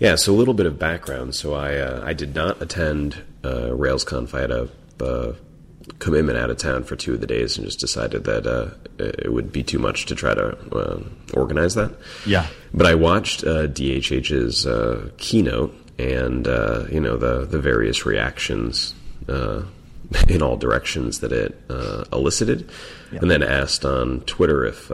Yeah, so a little bit of background. So I uh, I did not attend uh, RailsConf. I had a uh, commitment out of town for two of the days, and just decided that uh, it would be too much to try to uh, organize that. Yeah. But I watched uh, DHH's keynote, and you know the the various reactions in all directions that it elicited, yeah. and then asked on Twitter if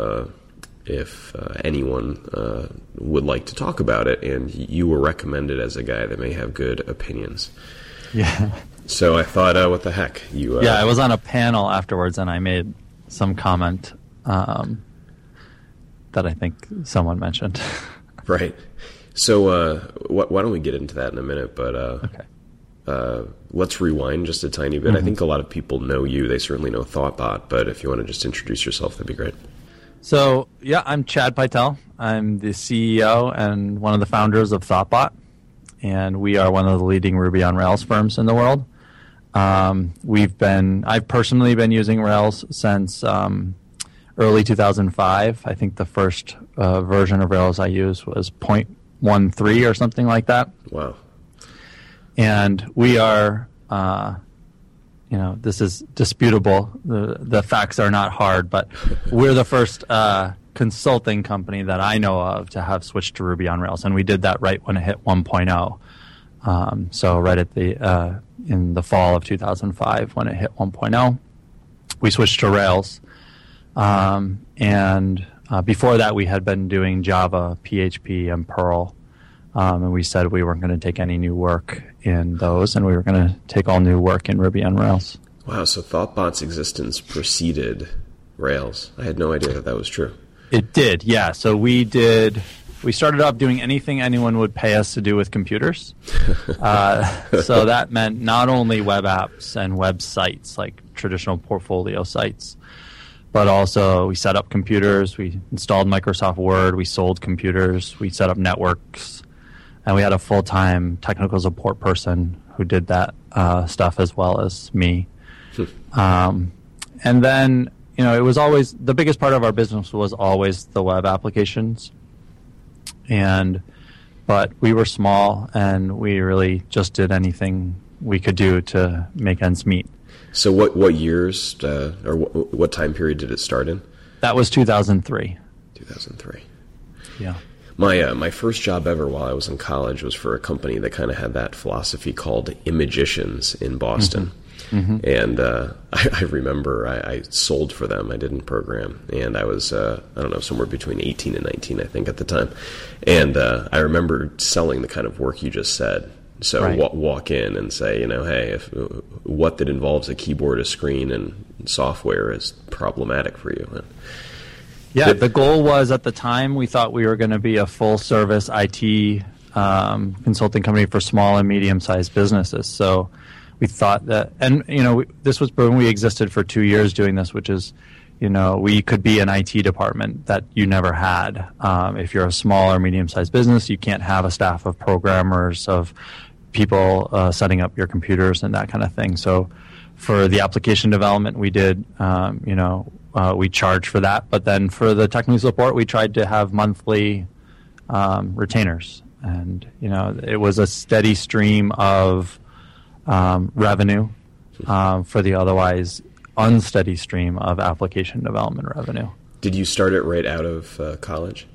if uh, anyone uh, would like to talk about it, and you were recommended as a guy that may have good opinions. Yeah. So I thought, uh, what the heck? You? Uh, yeah, I was on a panel afterwards, and I made some comment um, that I think someone mentioned. right. So uh, wh- why don't we get into that in a minute? But uh, okay. Uh, let's rewind just a tiny bit. Mm-hmm. I think a lot of people know you. They certainly know ThoughtBot, but if you want to just introduce yourself, that'd be great. So, yeah, I'm Chad Pytel. I'm the CEO and one of the founders of ThoughtBot, and we are one of the leading Ruby on Rails firms in the world. Um, we've been, I've personally been using Rails since um, early 2005. I think the first uh, version of Rails I used was 0.13 or something like that. Wow. And we are uh, you know this is disputable. The the facts are not hard, but we're the first uh, consulting company that I know of to have switched to Ruby on Rails, and we did that right when it hit 1.0. Um, so right at the uh, in the fall of 2005 when it hit 1.0, we switched to Rails, um, and uh, before that we had been doing Java, PHP, and Perl. Um, and we said we weren't going to take any new work in those, and we were going to take all new work in Ruby on Rails. Wow, so ThoughtBot's existence preceded Rails. I had no idea that that was true. It did, yeah. So we did. We started off doing anything anyone would pay us to do with computers. uh, so that meant not only web apps and websites like traditional portfolio sites, but also we set up computers, we installed Microsoft Word, we sold computers, we set up networks, and we had a full time technical support person who did that uh, stuff as well as me. Hmm. Um, and then you know it was always the biggest part of our business was always the web applications, and but we were small and we really just did anything we could do to make ends meet. So what what years uh, or what, what time period did it start in? That was 2003. 2003. Yeah. My uh, my first job ever while I was in college was for a company that kind of had that philosophy called Imagicians in Boston. Mm-hmm. Mm-hmm. And uh, I, I, remember I, I, sold for them. I didn't program, and I was uh, I don't know somewhere between eighteen and nineteen, I think, at the time. And uh, I remember selling the kind of work you just said. So right. w- walk in and say, you know, hey, if what that involves a keyboard, a screen, and software is problematic for you. And, yeah, the goal was at the time we thought we were going to be a full service IT um, consulting company for small and medium sized businesses. So we thought that, and you know, we, this was when we existed for two years doing this, which is, you know, we could be an IT department that you never had. Um, if you're a small or medium sized business, you can't have a staff of programmers, of people uh, setting up your computers and that kind of thing. So for the application development, we did, um, you know, uh, we charge for that. But then for the technical support, we tried to have monthly um, retainers, and you know it was a steady stream of um, revenue um, for the otherwise unsteady stream of application development revenue. Did you start it right out of uh, college?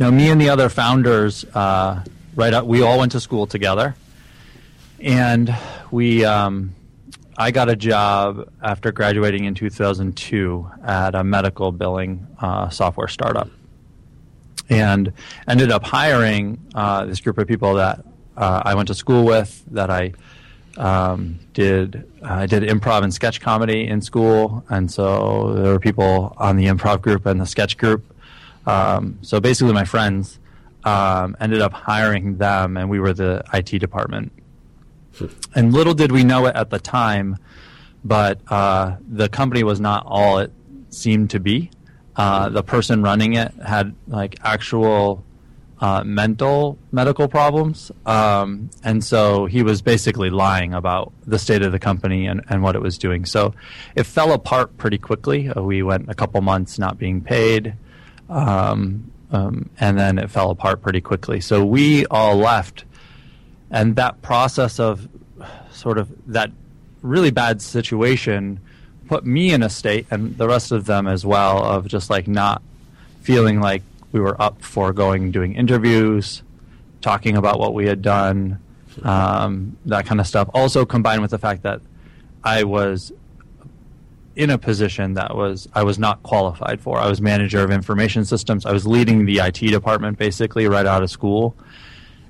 No, me and the other founders, uh, right out, we all went to school together, and we um, I got a job after graduating in 2002 at a medical billing uh, software startup, and ended up hiring uh, this group of people that uh, I went to school with. That I um, did I did improv and sketch comedy in school, and so there were people on the improv group and the sketch group. Um, so basically, my friends um, ended up hiring them, and we were the IT department and little did we know it at the time, but uh, the company was not all it seemed to be. Uh, the person running it had like actual uh, mental medical problems, um, and so he was basically lying about the state of the company and, and what it was doing. So it fell apart pretty quickly. Uh, we went a couple months not being paid. Um, um, and then it fell apart pretty quickly. So we all left, and that process of sort of that really bad situation put me in a state, and the rest of them as well, of just like not feeling like we were up for going doing interviews, talking about what we had done, um, that kind of stuff. Also combined with the fact that I was in a position that was I was not qualified for. I was manager of information systems. I was leading the IT department basically right out of school.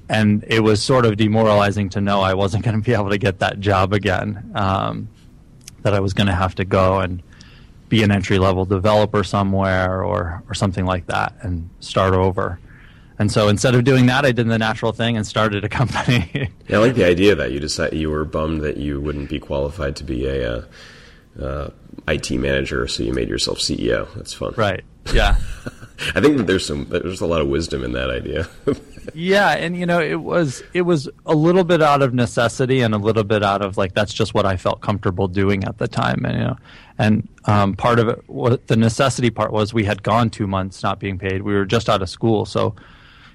And it was sort of demoralizing to know I wasn't going to be able to get that job again. Um, that I was going to have to go and be an entry level developer somewhere or or something like that and start over. And so instead of doing that, I did the natural thing and started a company. yeah, I like the idea that you decided you were bummed that you wouldn't be qualified to be a uh, uh, IT manager, so you made yourself CEO. That's fun. Right. Yeah. I think that there's some there's a lot of wisdom in that idea. yeah, and you know, it was it was a little bit out of necessity and a little bit out of like that's just what I felt comfortable doing at the time, and you know, and um, part of it, what the necessity part was, we had gone two months not being paid. We were just out of school, so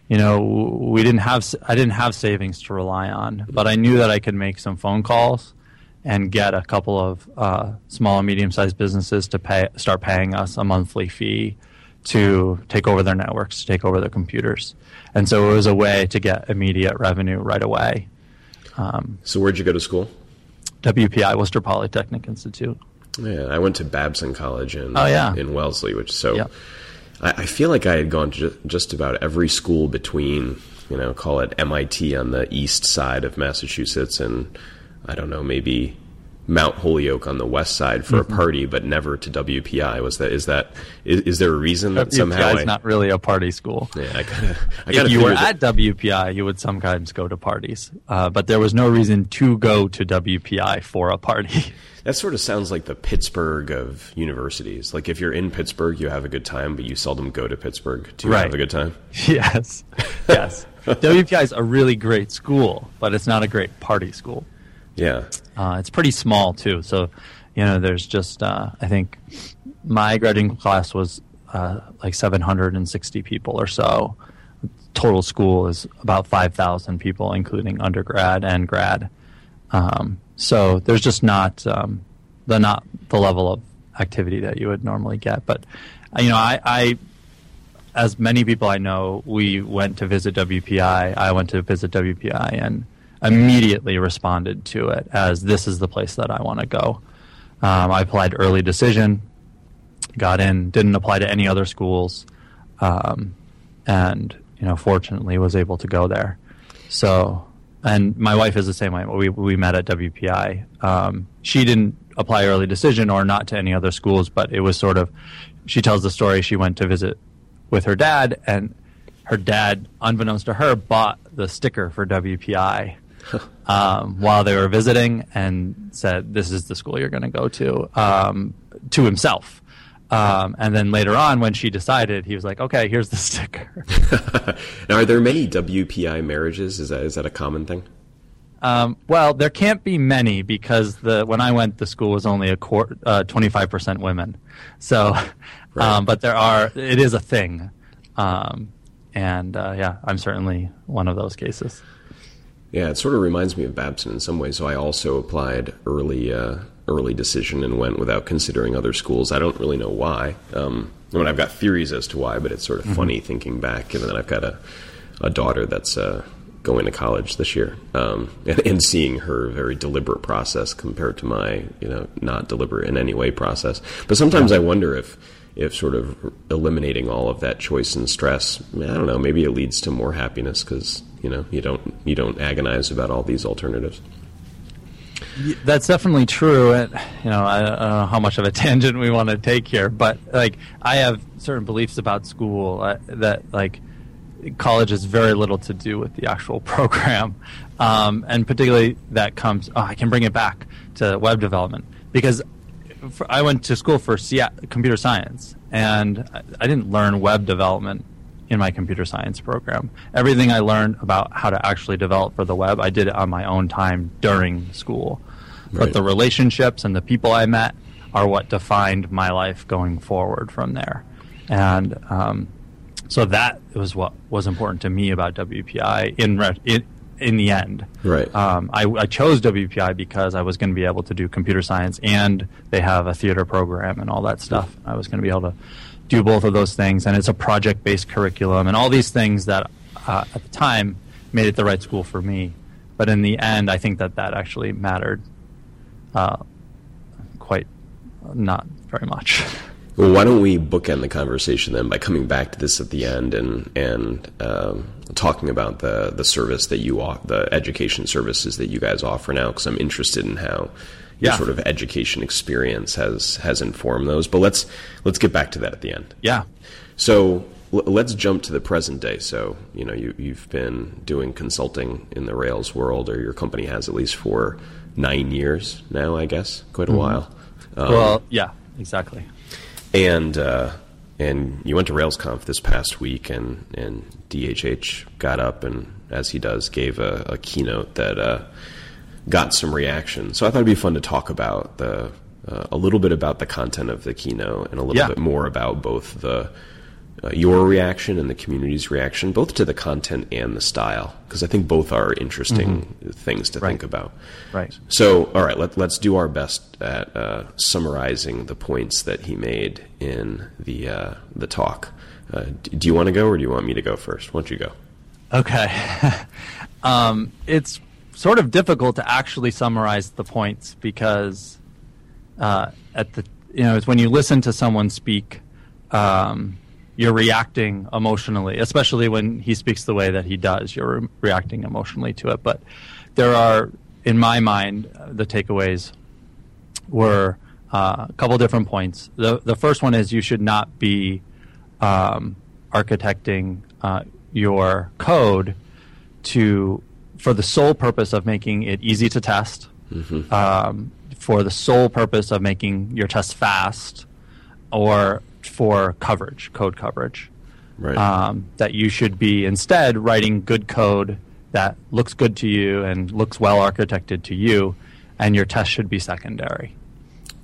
you know, we didn't have I didn't have savings to rely on, but I knew that I could make some phone calls and get a couple of uh, small and medium sized businesses to pay start paying us a monthly fee to take over their networks, to take over their computers. And so it was a way to get immediate revenue right away. Um, so where'd you go to school? WPI, Worcester Polytechnic Institute. Yeah, I went to Babson College in oh, yeah. in Wellesley, which so yeah. I, I, feel like I had gone to just about every school between you know call it MIT on the east side of Massachusetts and I don't know maybe Mount Holyoke on the west side for mm-hmm. a party, but never to WPI. Was that is that is, is there a reason that WPI somehow is not really a party school? Yeah, I gotta, I if you were at WPI, you would sometimes go to parties, uh, but there was no reason to go to WPI for a party. That sort of sounds like the Pittsburgh of universities. Like if you're in Pittsburgh, you have a good time, but you seldom go to Pittsburgh to right. have a good time. Yes, yes. WPI is a really great school, but it's not a great party school. Yeah. Uh, it's pretty small too. So, you know, there's just uh, I think my graduating class was uh, like 760 people or so. Total school is about 5,000 people, including undergrad and grad. Um, so there's just not um, the not the level of activity that you would normally get. But you know, I, I as many people I know, we went to visit WPI. I went to visit WPI and immediately responded to it as this is the place that I want to go. Um, I applied early decision, got in, didn't apply to any other schools, um, and you know, fortunately, was able to go there. So, and my wife is the same way. We we met at WPI. Um, she didn't apply early decision or not to any other schools, but it was sort of. She tells the story. She went to visit with her dad, and her dad, unbeknownst to her, bought the sticker for WPI um, while they were visiting and said, "This is the school you're going to go to," um, to himself. Um, and then later on, when she decided, he was like, "Okay, here's the sticker." now, are there many WPI marriages? Is that is that a common thing? Um, well, there can't be many because the when I went, the school was only a uh, twenty five percent women. So, right. um, but there are. It is a thing, um, and uh, yeah, I'm certainly one of those cases. Yeah, it sort of reminds me of Babson in some ways. So I also applied early, uh, early decision and went without considering other schools. I don't really know why. Um, I mean, I've got theories as to why, but it's sort of mm-hmm. funny thinking back, given that I've got a, a daughter that's uh, going to college this year, um, and, and, seeing her very deliberate process compared to my, you know, not deliberate in any way process. But sometimes. I wonder if if sort of eliminating all of that choice and stress, I don't know, maybe it leads to more happiness because you know you don't you don't agonize about all these alternatives. That's definitely true. And, you know, I, don't know how much of a tangent we want to take here, but like I have certain beliefs about school uh, that like college has very little to do with the actual program, um, and particularly that comes. Oh, I can bring it back to web development because I went to school for computer science, and I didn't learn web development in my computer science program. Everything I learned about how to actually develop for the web, I did it on my own time during school. Right. But the relationships and the people I met are what defined my life going forward from there. And um, so that was what was important to me about WPI in re- in, in the end. Right. Um, I, I chose WPI because I was going to be able to do computer science and they have a theater program and all that stuff. I was going to be able to do both of those things, and it's a project based curriculum and all these things that uh, at the time made it the right school for me. But in the end, I think that that actually mattered uh, quite not very much. Well, why don't we bookend the conversation then by coming back to this at the end and and um, talking about the the service that you offer, the education services that you guys offer now? Because I'm interested in how your sort of education experience has has informed those. But let's let's get back to that at the end. Yeah. So l- let's jump to the present day. So you know you, you've been doing consulting in the Rails world, or your company has at least for nine years now, I guess, quite a while. Um, well, yeah, exactly. and uh, and you went to RailsConf this past week, and and DHH got up and, as he does, gave a, a keynote that uh, got some reaction. So I thought it'd be fun to talk about the uh, a little bit about the content of the keynote and a little Yeah. bit more about both the uh, your reaction and the community's reaction, both to the content and the style, because I think both are interesting things to think about. Right. So, all right, let, let's do our best at uh, summarizing the points that he made in the uh, the talk. Uh, do you want to go, or do you want me to go first? Why don't you go? Okay. um, it's sort of difficult to actually summarize the points because uh, at the you know it's when you listen to someone speak, um, you're reacting emotionally, especially when he speaks the way that he does. You're re- reacting emotionally to it. But there are, in my mind, the takeaways were uh, a couple different points. The the first one is you should not be um, architecting uh, your code to for the sole purpose of making it easy to test, um, for the sole purpose of making your tests fast, or for coverage, code coverage. Right. Um, that you should be instead writing good code that looks good to you and looks well architected to you, and your test should be secondary.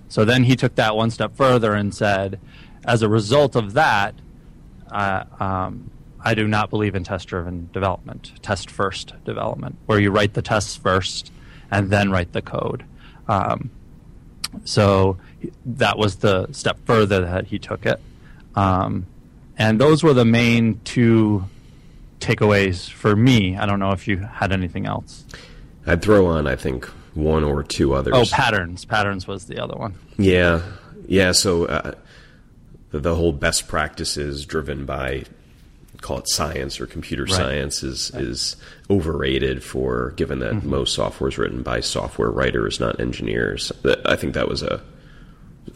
So then he took that one step further and said, as a result of that, uh, um, I do not believe in test driven development, test first development, where you write the tests first and then write the code. Um, so that was the step further that he took it. Um, and those were the main two takeaways for me. I don't know if you had anything else. I'd throw on, I think, one or two others. Oh, patterns. Patterns was the other one. Yeah, yeah. So uh, the, the whole best practices driven by call it science or computer Right. science is is overrated for given that Mm-hmm. most software is written by software writers, not engineers. I think that was a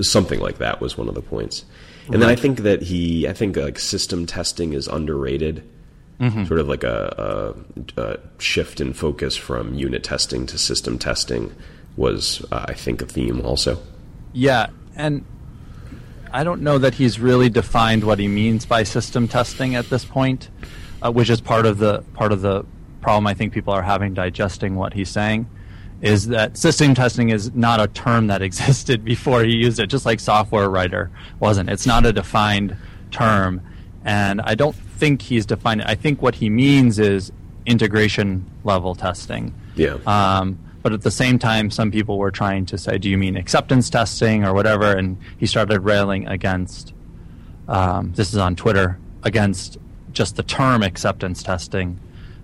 something like that was one of the points. And then I think that he, I think like system testing is underrated. Mm-hmm. Sort of like a, a, a shift in focus from unit testing to system testing was, uh, I think, a theme also. Yeah, and I don't know that he's really defined what he means by system testing at this point, uh, which is part of the part of the problem I think people are having digesting what he's saying. Is that system testing is not a term that existed before he used it, just like software writer wasn't. It's not a defined term, and I don't think he's defined it. I think what he means is integration level testing. Yeah. Um, but at the same time, some people were trying to say, "Do you mean acceptance testing or whatever?" And he started railing against. Um, this is on Twitter against just the term acceptance testing,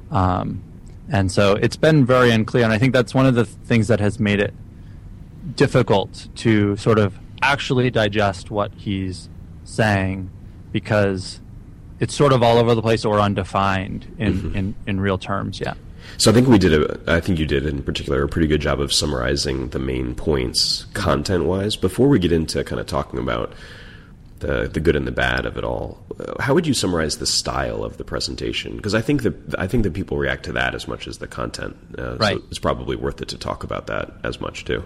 um, and so it's been very unclear. And I think that's one of the things that has made it difficult to sort of actually digest what he's saying because it's sort of all over the place or undefined in, in, in real terms. Yeah. So I think we did a, I think you did in particular a pretty good job of summarizing the main points content wise. Before we get into kind of talking about the the good and the bad of it all, uh, how would you summarize the style of the presentation? Because I think that I think that people react to that as much as the content. Uh, Right. So it's probably worth it to talk about that as much too.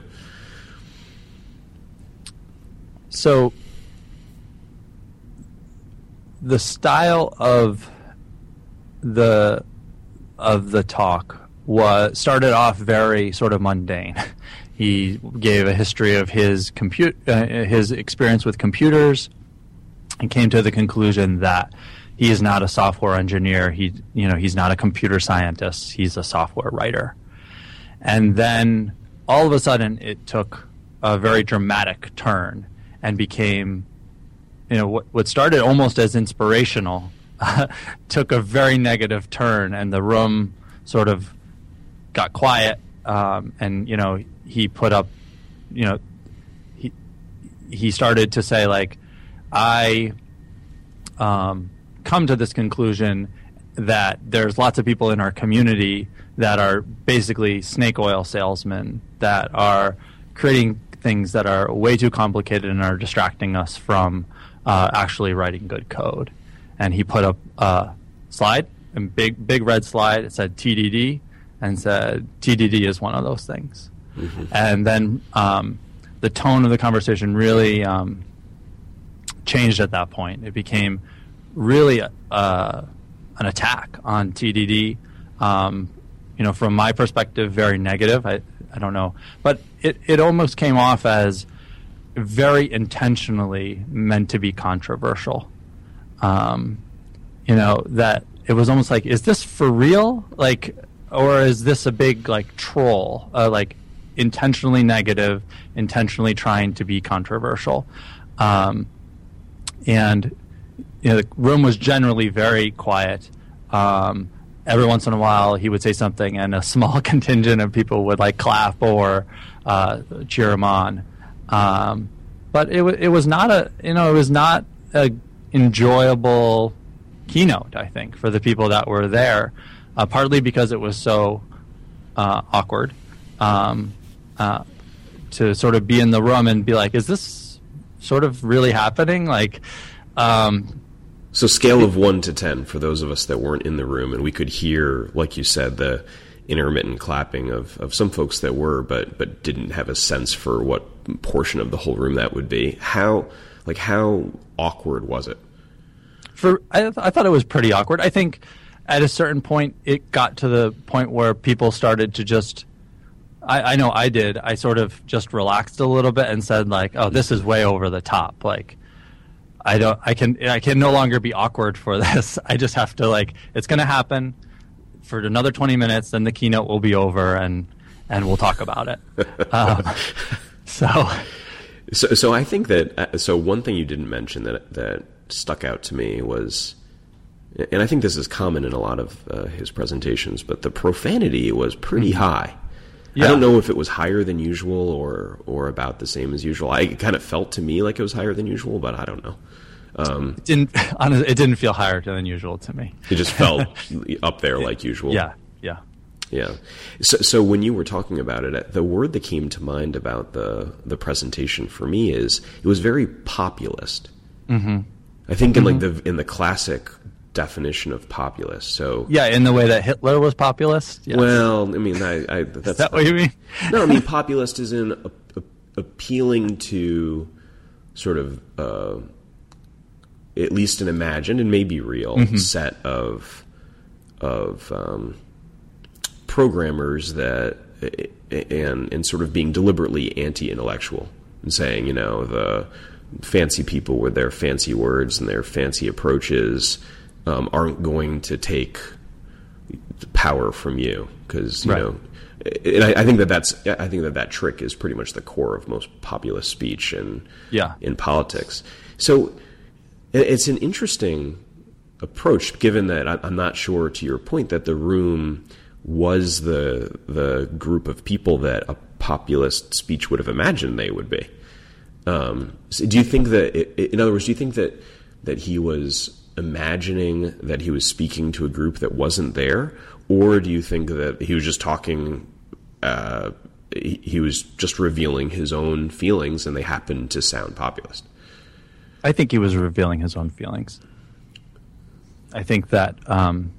So the style of the of the talk was started off very sort of mundane. He gave a history of his compute uh, his experience with computers and came to the conclusion that he is not a software engineer. He, you know, he's not a computer scientist. He's a software writer. And then all of a sudden, it took a very dramatic turn and became, you know, what, what started almost as inspirational took a very negative turn, and the room sort of got quiet. Um, and you know, he put up, you know, he he started to say like, I um, come to this conclusion that there's lots of people in our community that are basically snake oil salesmen that are creating things that are way too complicated and are distracting us from uh, actually writing good code. And he put up a slide, a big big red slide. It said TDD, and said TDD is one of those things. Mm-hmm. And then um, the tone of the conversation really um, changed at that point. It became really uh, an attack on TDD. Um, you know, from my perspective, very negative. I, I don't know, but it, it almost came off as very intentionally meant to be controversial. Um, you know that it was almost like, is this for real? Like, or is this a big like troll? Uh, like intentionally negative, intentionally trying to be controversial. Um, and you know, the room was generally very quiet. Um, every once in a while, he would say something, and a small contingent of people would like clap or uh, cheer him on. Um, but it, w- it was not a you know it was not a enjoyable keynote. I think for the people that were there, uh, partly because it was so uh, awkward um, uh, to sort of be in the room and be like, "Is this sort of really happening?" Like. Um, so, scale of one to ten for those of us that weren't in the room, and we could hear, like you said, the intermittent clapping of, of some folks that were, but but didn't have a sense for what portion of the whole room that would be. How like how awkward was it? For I, th- I thought it was pretty awkward. I think at a certain point it got to the point where people started to just. I, I know I did. I sort of just relaxed a little bit and said like, "Oh, this is way over the top." Like, I don't. I can. I can no longer be awkward for this. I just have to like. It's going to happen for another twenty minutes. Then the keynote will be over, and and we'll talk about it. um, so. So, so I think that uh, so one thing you didn't mention that that stuck out to me was, and I think this is common in a lot of uh, his presentations, but the profanity was pretty mm-hmm. high. Yeah. I don't know if it was higher than usual or or about the same as usual. I, it kind of felt to me like it was higher than usual, but I don't know. Um, it didn't honestly, it didn't feel higher than usual to me. It just felt up there like usual. Yeah, yeah, yeah. So, so when you were talking about it, the word that came to mind about the the presentation for me is it was very populist. Mm-hmm. I think in mm-hmm. like the in the classic definition of populist. So yeah, in the way that Hitler was populist. Yes. Well, I mean, I, I that's is that what you mean? no, I mean populist is in a, a, appealing to sort of uh, at least an imagined and maybe real mm-hmm. set of of um, programmers that and and sort of being deliberately anti-intellectual and saying, you know, the fancy people with their fancy words and their fancy approaches um, aren't going to take power from you because you right. know. And I, I, think that that's I think that that trick is pretty much the core of most populist speech and yeah. in politics. So it's an interesting approach, given that I'm not sure, to your point, that the room was the the group of people that a populist speech would have imagined they would be. Um, so do you think that, in other words, do you think that that he was imagining that he was speaking to a group that wasn't there, or do you think that he was just talking? Uh, he, he was just revealing his own feelings, and they happened to sound populist. I think he was revealing his own feelings. I think that um,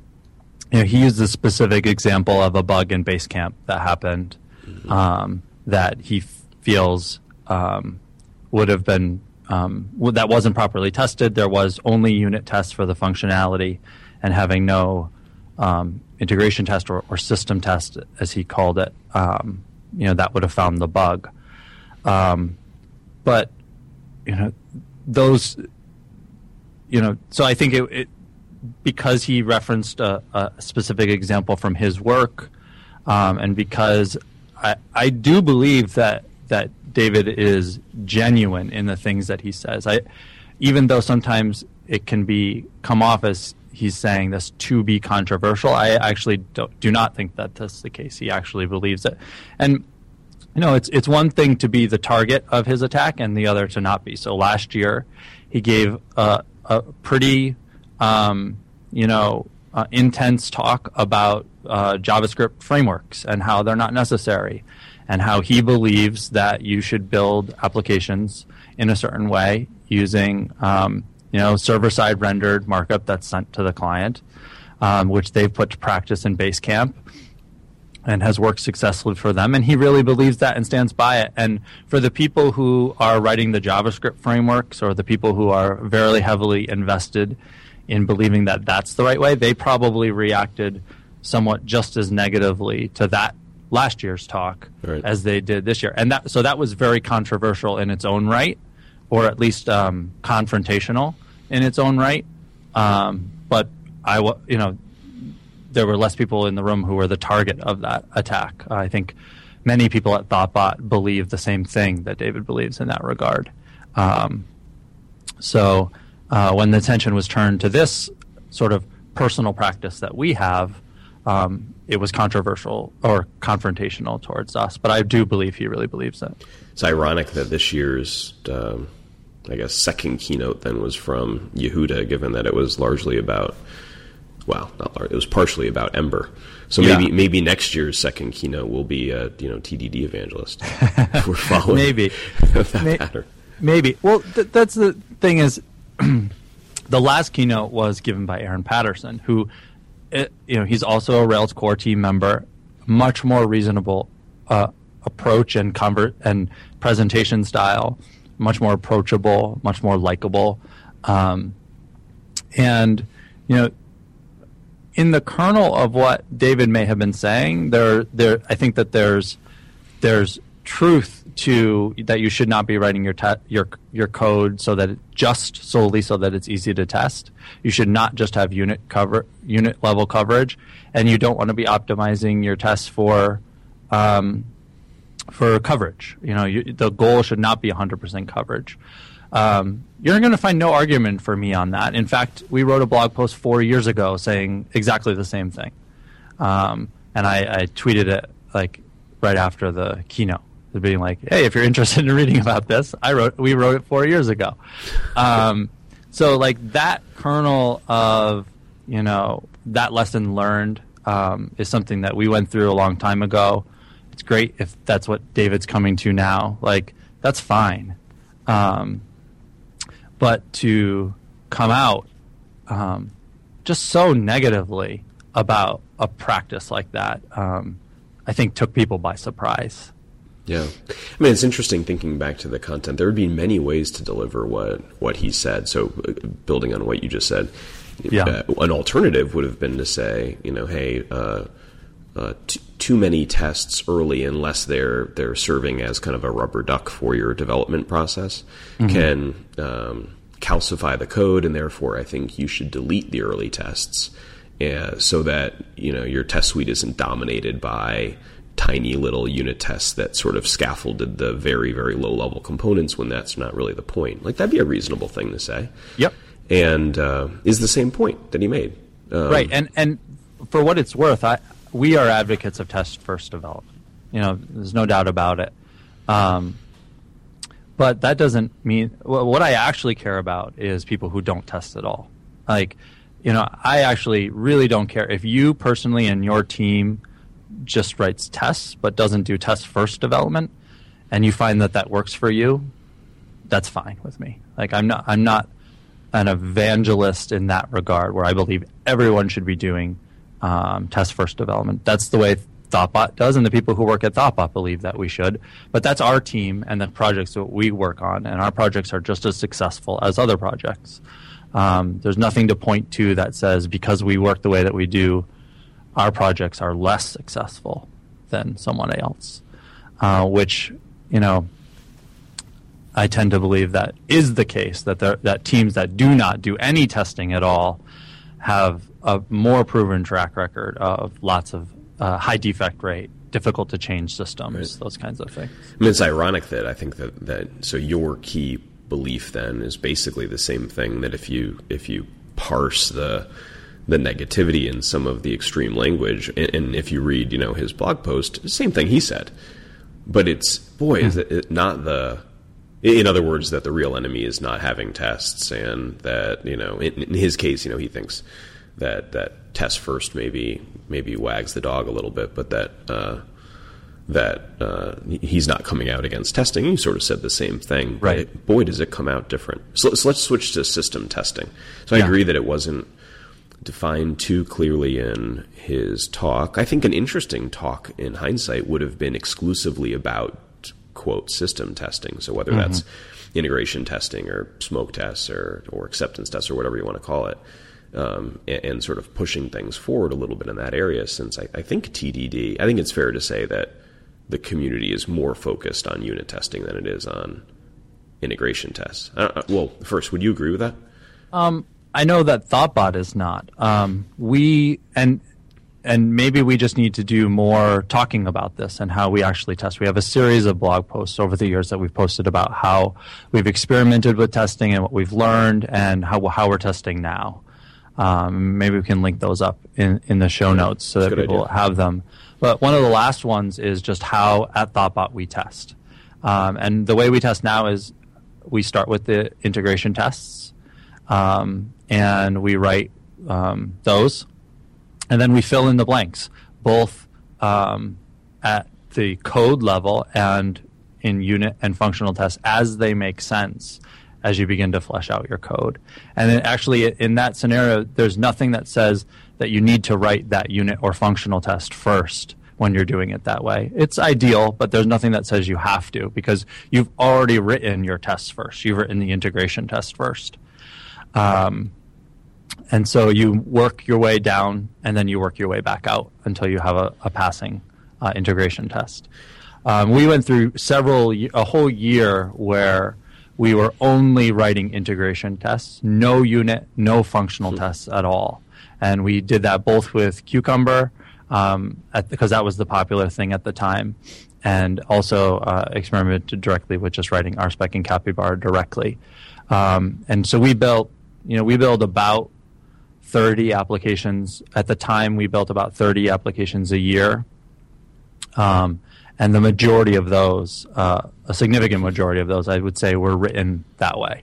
you know he used a specific example of a bug in Basecamp that happened mm-hmm. um, that he f- feels um, would have been um, that wasn't properly tested. There was only unit tests for the functionality, and having no um, integration test or, or, system test, as he called it, um, you know, that would have found the bug. Um, but you know, those, you know, so I think it, it because he referenced a, a specific example from his work, um, and because I, I do believe that that David is genuine in the things that he says. I, even though sometimes it can be come off as he's saying this to be controversial, I actually do, not think that that's the case. He actually believes it, and you know, it's it's one thing to be the target of his attack, and the other to not be. So last year, he gave a, a pretty, um, you know, uh, intense talk about uh, JavaScript frameworks and how they're not necessary, and how he believes that you should build applications in a certain way using, um, you know, server-side rendered markup that's sent to the client, um, which they've put to practice in Basecamp and has worked successfully for them. And he really believes that and stands by it. And for the people who are writing the JavaScript frameworks or the people who are very heavily invested in believing that that's the right way, they probably reacted somewhat just as negatively to that last year's talk right. as they did this year. And that, so that was very controversial in its own right, or at least um, confrontational in its own right. Um, but I, you know, there were less people in the room who were the target of that attack. I think many people at Thoughtbot believe the same thing that David believes in that regard. Um, so uh, when the attention was turned to this sort of personal practice that we have, um, it was controversial or confrontational towards us. But I do believe he really believes it. It's ironic that this year's, um, I guess, second keynote then was from Yehuda, given that it was largely about well, not large, it was partially about Ember. So yeah. maybe maybe next year's second keynote will be a you know TDD evangelist. We're following maybe that May- pattern. Maybe. Well, th- that's the thing is, the last keynote was given by Aaron Patterson, who, it, eh, you know, he's also a Rails core team member. Much more reasonable uh, approach and convert and presentation style. Much more approachable. Much more likable. Um, and you know in the kernel of what David may have been saying, there, there, I think that there's, there's truth to that you should not be writing your te- your your code so that it just solely so that it's easy to test. You should not just have unit cover unit level coverage, and you don't want to be optimizing your tests for um, for coverage. You know, you, the goal should not be 100% coverage. Um, you're going to find no argument for me on that. In fact, we wrote a blog post four years ago saying exactly the same thing, um, and I, I, tweeted it like right after the keynote, being like, "Hey, if you're interested in reading about this, I wrote we wrote it four years ago." Um, so, like that kernel of you know that lesson learned um, is something that we went through a long time ago. It's great if that's what David's coming to now. Like that's fine. Um, but to come out um, just so negatively about a practice like that, um, I think took people by surprise. Yeah, I mean it's interesting thinking back to the content. There would be many ways to deliver what what he said. So, uh, building on what you just said, yeah. Uh, an alternative would have been to say, you know, hey, uh, uh, t- too many tests early unless they're they're serving as kind of a rubber duck for your development process mm-hmm. can um, calcify the code, and therefore I think you should delete the early tests uh, so that you know your test suite isn't dominated by tiny little unit tests that sort of scaffolded the very very low level components when that's not really the point. Like that'd be a reasonable thing to say. Yep. And uh, is the same point that he made. Um, right, and and for what it's worth, I we are advocates of test first development. You know, there's no doubt about it. Um, but that doesn't mean what I actually care about is people who don't test at all. Like, you know, I actually really don't care if you personally and your team just writes tests but doesn't do test first development, and you find that that works for you. That's fine with me. Like, I'm not I'm not an evangelist in that regard where I believe everyone should be doing um, test first development. That's the way Thoughtbot does, and the people who work at Thoughtbot believe that we should. But that's our team and the projects that we work on, and our projects are just as successful as other projects. Um, there's nothing to point to that says because we work the way that we do, our projects are less successful than someone else. Uh, which you know, I tend to believe that is the case. That there, that teams that do not do any testing at all have a more proven track record of lots of uh, high defect rate, difficult to change systems, right. those kinds of things. I mean, it's ironic that I think that, that so your key belief then is basically the same thing that if you if you parse the the negativity in some of the extreme language, and, and if you read you know his blog post, same thing he said, but it's boy mm. is it not the in other words, that the real enemy is not having tests, and that you know, in, in, his case, you know, he thinks that that test first maybe maybe wags the dog a little bit, but that uh, that uh, he's not coming out against testing. You sort of said the same thing, right? It, boy, does it come out different. So, so let's switch to system testing. So I yeah. agree that it wasn't defined too clearly in his talk. I think an interesting talk in hindsight would have been exclusively about quote system testing. So whether mm-hmm. that's integration testing or smoke tests or or acceptance tests or whatever you want to call it. Um, and, and, sort of pushing things forward a little bit in that area, since I, I think TDD, I think it's fair to say that the community is more focused on unit testing than it is on integration tests. Uh, well, first, would you agree with that? Um, I know that Thoughtbot is not. Um, we and and maybe we just need to do more talking about this and how we actually test. We have a series of blog posts over the years that we've posted about how we've experimented with testing and what we've learned and how how we're testing now. Um, maybe we can link those up in, in the show notes so that people idea. have them. But one of the last ones is just how at Thoughtbot we test. Um, and the way we test now is we start with the integration tests um, and we write um, those and then we fill in the blanks, both um, at the code level and in unit and functional tests as they make sense as you begin to flesh out your code. And then actually, in that scenario, there's nothing that says that you need to write that unit or functional test first when you're doing it that way. It's ideal, but there's nothing that says you have to because you've already written your tests first. You've written the integration test first. Um, and so you work your way down and then you work your way back out until you have a, a passing uh, integration test. Um, we went through several, a whole year where we were only writing integration tests, no unit, no functional mm-hmm. tests at all. And we did that both with Cucumber, um, because that was the popular thing at the time, and also uh, experimented directly with just writing RSpec and Capybara directly. Um, and so we built, you know, we built about 30 applications. At the time, we built about 30 applications a year. Um, and the majority of those, uh, a significant majority of those, I would say, were written that way.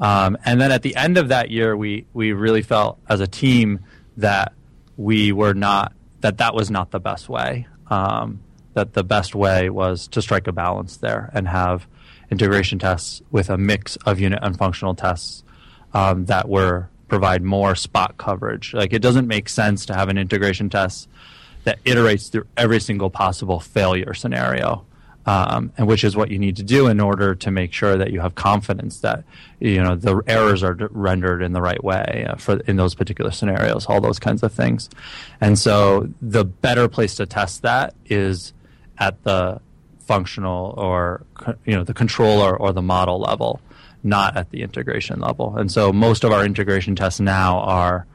Um, and then at the end of that year, we, we really felt as a team that we were not, that that was not the best way. Um, that the best way was to strike a balance there and have integration tests with a mix of unit and functional tests um, that were provide more spot coverage. Like it doesn't make sense to have an integration test that iterates through every single possible failure scenario. Um, and which is what you need to do in order to make sure that you have confidence that you know the errors are rendered in the right way uh, for in those particular scenarios, all those kinds of things. And so the better place to test that is at the functional or you know the controller or the model level not at the integration level. And so most of our integration tests now are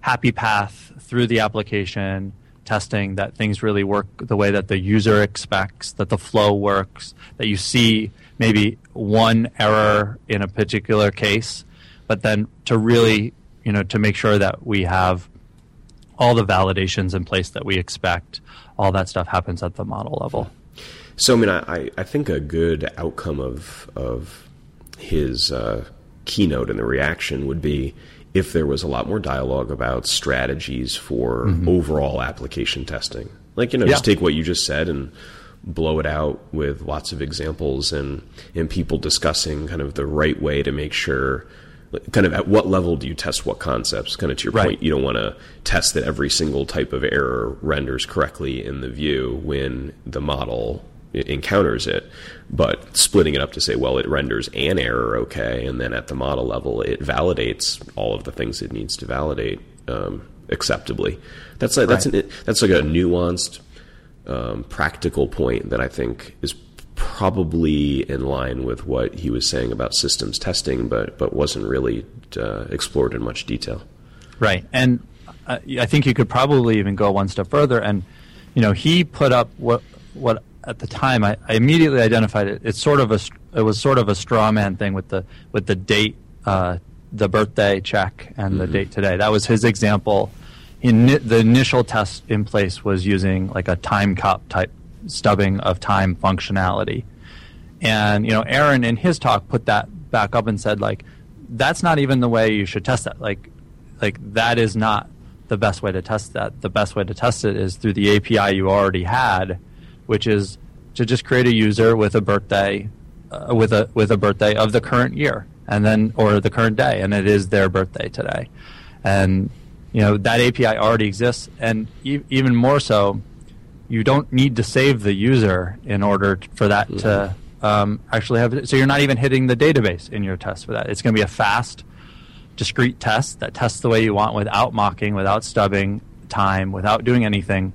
happy path through the application, testing that things really work the way that the user expects, that the flow works, that you see maybe one error in a particular case, but then to really, you know, to make sure that we have all the validations in place that we expect, all that stuff happens at the model level. So, I mean, I, I think a good outcome of, of his uh, keynote and the reaction would be if there was a lot more dialogue about strategies for mm-hmm. overall application testing. Like, you know, yeah. just take what you just said and blow it out with lots of examples and, and people discussing kind of the right way to make sure kind of at what level do you test what concepts kind of to your right. point you don't want to test that every single type of error renders correctly in the view when the model encounters it, but splitting it up to say, well, it renders an error okay, and then at the model level, it validates all of the things it needs to validate um, acceptably. That's like, that's an, that's like a nuanced, um, practical point that I think is probably in line with what he was saying about systems testing, but but wasn't really uh, explored in much detail. Right, and uh, I think you could probably even go one step further. And you know, he put up what what at the time I, I immediately identified it. It's sort of a it was sort of a straw man thing with the with the date, uh, the birthday check, and mm-hmm. the date today. That was his example. In the initial test in place was using like a Timecop type stubbing of time functionality, and you know, Aaron in his talk put that back up and said like, that's not even the way you should test that. Like, like that is not the best way to test that. The best way to test it is through the API you already had, which is to just create a user with a birthday, uh, with a with a birthday of the current year, and then or the current day, and it is their birthday today, and you know that API already exists, and e- even more so, you don't need to save the user in order for that mm-hmm. to um, actually have. So you're not even hitting the database in your test for that. It's going to be a fast discrete test that tests the way you want without mocking, without stubbing time, without doing anything.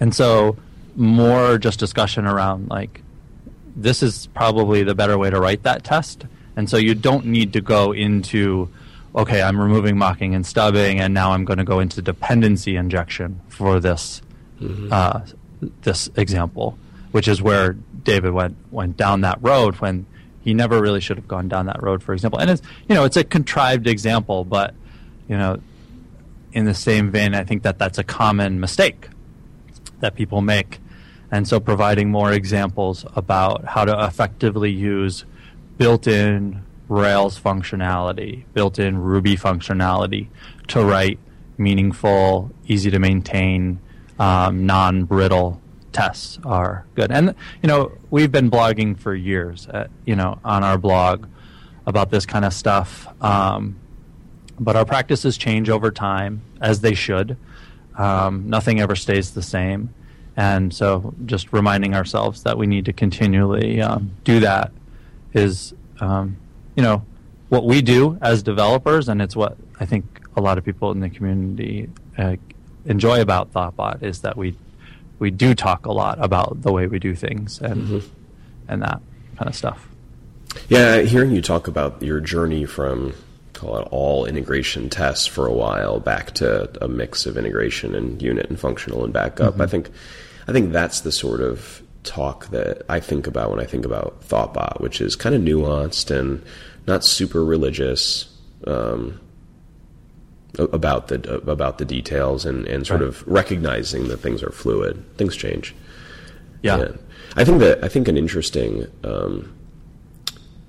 And so, more just discussion around like this is probably the better way to write that test. And so, you don't need to go into okay, I'm removing mocking and stubbing, and now I'm going to go into dependency injection for this mm-hmm. uh, this example, which is where David went went down that road when he never really should have gone down that road, for example. And it's you know it's a contrived example, but you know, in the same vein, I think that that's a common mistake that people make, and so providing more examples about how to effectively use built-in Rails functionality, built-in Ruby functionality to write meaningful, easy to maintain, um, non-brittle tests are good. And you know, we've been blogging for years, at, uh, you know, on our blog about this kind of stuff. Um, but our practices change over time, as they should. Um, nothing ever stays the same, and so just reminding ourselves that we need to continually um, do that is, um, you know, what we do as developers, and it's what I think a lot of people in the community uh, enjoy about Thoughtbot is that we we do talk a lot about the way we do things and mm-hmm. and that kind of stuff. Yeah, hearing you talk about your journey from call it all integration tests for a while back to a mix of integration and unit and functional and backup. Mm-hmm. I think I think that's the sort of talk that I think about when I think about Thoughtbot, which is kind of nuanced and not super religious. Um, about the about the details and, and sort right. of recognizing that things are fluid, things change. Yeah. yeah. I think that I think an interesting um,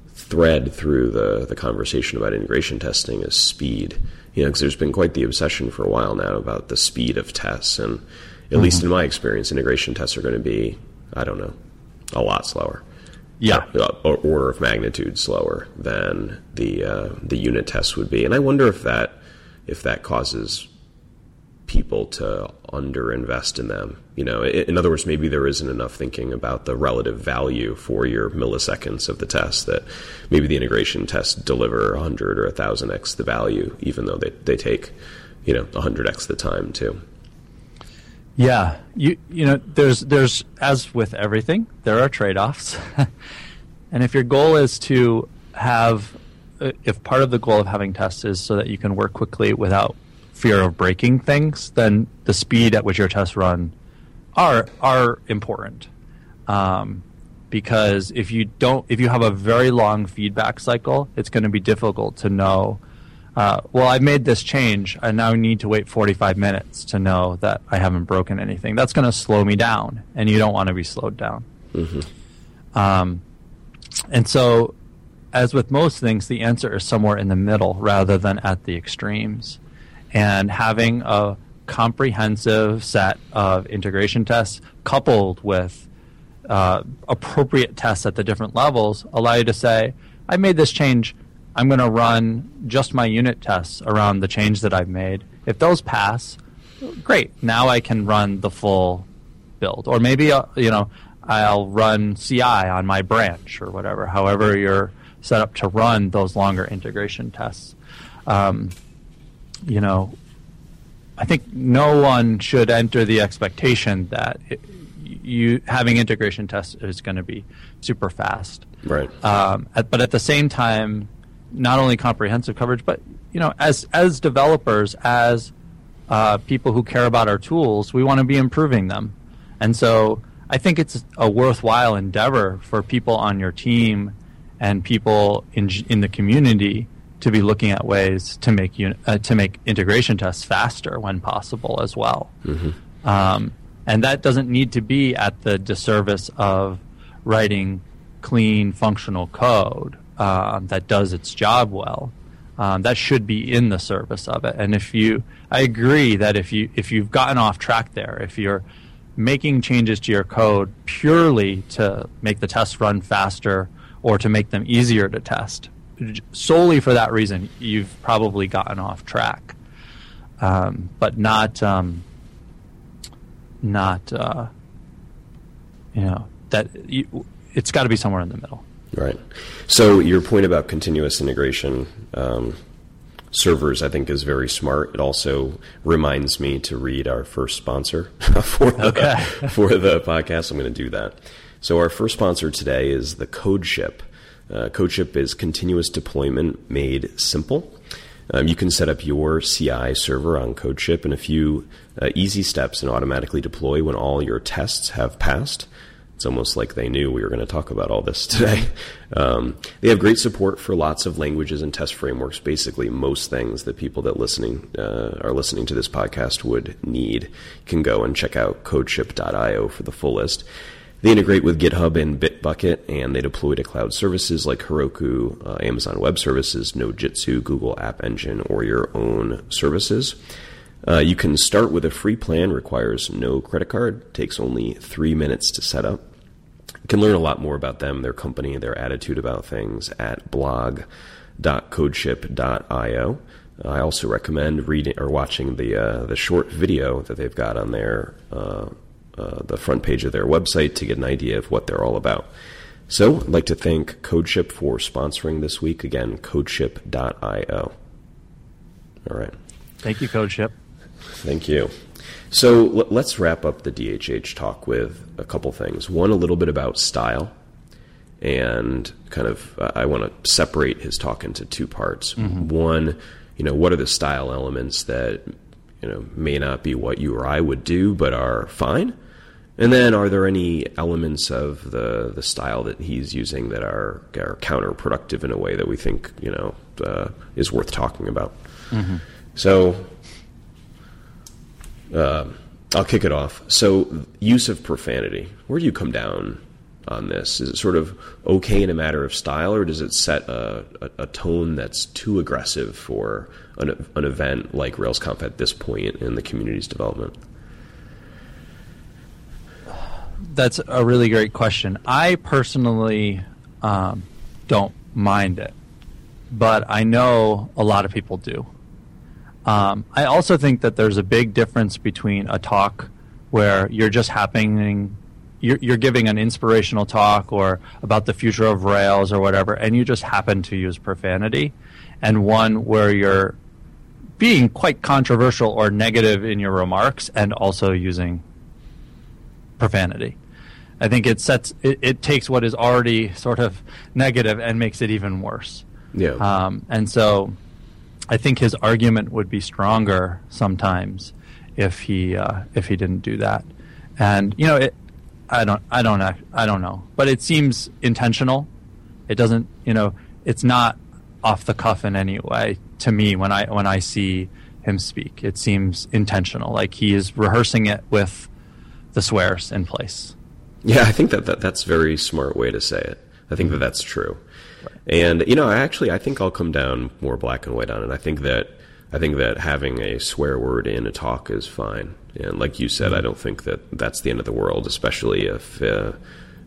thread through the the conversation about integration testing is speed. You know, because there's been quite the obsession for a while now about the speed of tests, and at mm-hmm. least in my experience, integration tests are going to be I don't know a lot slower. Yeah, uh, order of magnitude slower than the uh, the unit tests would be, and I wonder if that if that causes people to underinvest in them. You know, in other words, maybe there isn't enough thinking about the relative value for your milliseconds of the test that maybe the integration tests deliver 100 or 1000x the value, even though they, they take, you know, 100x the time too. Yeah, you you know, there's there's as with everything, there are trade-offs, and if your goal is to have if part of the goal of having tests is so that you can work quickly without fear of breaking things, then the speed at which your tests run are are important. Um, because if you don't, if you have a very long feedback cycle, it's going to be difficult to know. Uh, well, I made this change. I now need to wait 45 minutes to know that I haven't broken anything. That's going to slow me down, and you don't want to be slowed down. Mm-hmm. Um, and so as with most things, the answer is somewhere in the middle rather than at the extremes. And having a comprehensive set of integration tests coupled with uh, appropriate tests at the different levels allow you to say, I made this change. I'm going to run just my unit tests around the change that I've made. If those pass, great. Now I can run the full build. Or maybe, uh, you know, I'll run CI on my branch or whatever, however you're set up to run those longer integration tests. Um, you know, I think no one should enter the expectation that it, you having integration tests is going to be super fast. Right. Um, at, but at the same time, not only comprehensive coverage, but you know, as as developers, as uh, people who care about our tools, we want to be improving them, and so I think it's a worthwhile endeavor for people on your team and people in in the community to be looking at ways to make uh, to make integration tests faster when possible as well. Mm-hmm. Um, and that doesn't need to be at the disservice of writing clean functional code uh, that does its job well. Um, that should be in the service of it. And if you, I agree that if you if you've gotten off track there, if you're making changes to your code purely to make the tests run faster or to make them easier to test, solely for that reason, you've probably gotten off track. Um, but not um, not uh, you know that you, it's got to be somewhere in the middle. Right. So your point about continuous integration um, servers, I think, is very smart. It also reminds me to read our first sponsor for the, okay. for the podcast. I'm going to do that. So our first sponsor today is the CodeShip. Uh, CodeShip is continuous deployment made simple. Um, you can set up your CI server on CodeShip in a few uh, easy steps and automatically deploy when all your tests have passed. It's almost like they knew we were going to talk about all this today. Um, they have great support for lots of languages and test frameworks. Basically, most things that people that listening uh, are listening to this podcast would need. Can go and check out CodeShip.io for the full list. They integrate with GitHub and Bitbucket, and they deploy to cloud services like Heroku, uh, Amazon Web Services, Nodejitsu, Google App Engine, or your own services. Uh, you can start with a free plan, requires no credit card, takes only three minutes to set up. Can learn a lot more about them, their company, their attitude about things at blog.codeship.io. I also recommend reading or watching the uh, the short video that they've got on their uh, uh, the front page of their website to get an idea of what they're all about. So, I'd like to thank CodeShip for sponsoring this week. Again, codeship.io. All right. Thank you, CodeShip. Thank you. So let's wrap up the DHH talk with a couple things. One, a little bit about style, and kind of uh, I want to separate his talk into two parts. Mm-hmm. One, you know, what are the style elements that you know may not be what you or I would do, but are fine. And then, are there any elements of the the style that he's using that are are counterproductive in a way that we think you know uh, is worth talking about? Mm-hmm. So uh, I'll kick it off. So, use of profanity. Where do you come down on this? Is it sort of okay in a matter of style, or does it set a, a, a tone that's too aggressive for an, an event like RailsConf at this point in the community's development? That's a really great question. I personally um, don't mind it, but I know a lot of people do. Um, I also think that there's a big difference between a talk where you're just happening, you're, you're giving an inspirational talk or about the future of Rails or whatever, and you just happen to use profanity, and one where you're being quite controversial or negative in your remarks and also using profanity. I think it sets it, it, takes what is already sort of negative and makes it even worse. Yeah. Um, and so I think his argument would be stronger sometimes if he uh, if he didn't do that. And you know, it, I don't I don't I don't know, but it seems intentional. It doesn't you know it's not off the cuff in any way to me when I when I see him speak. It seems intentional, like he is rehearsing it with the swears in place. Yeah, I think that, that that's a very smart way to say it. I think that that's true. And you know, I actually I think I'll come down more black and white on it. I think that I think that having a swear word in a talk is fine. And like you said, I don't think that that's the end of the world, especially if uh,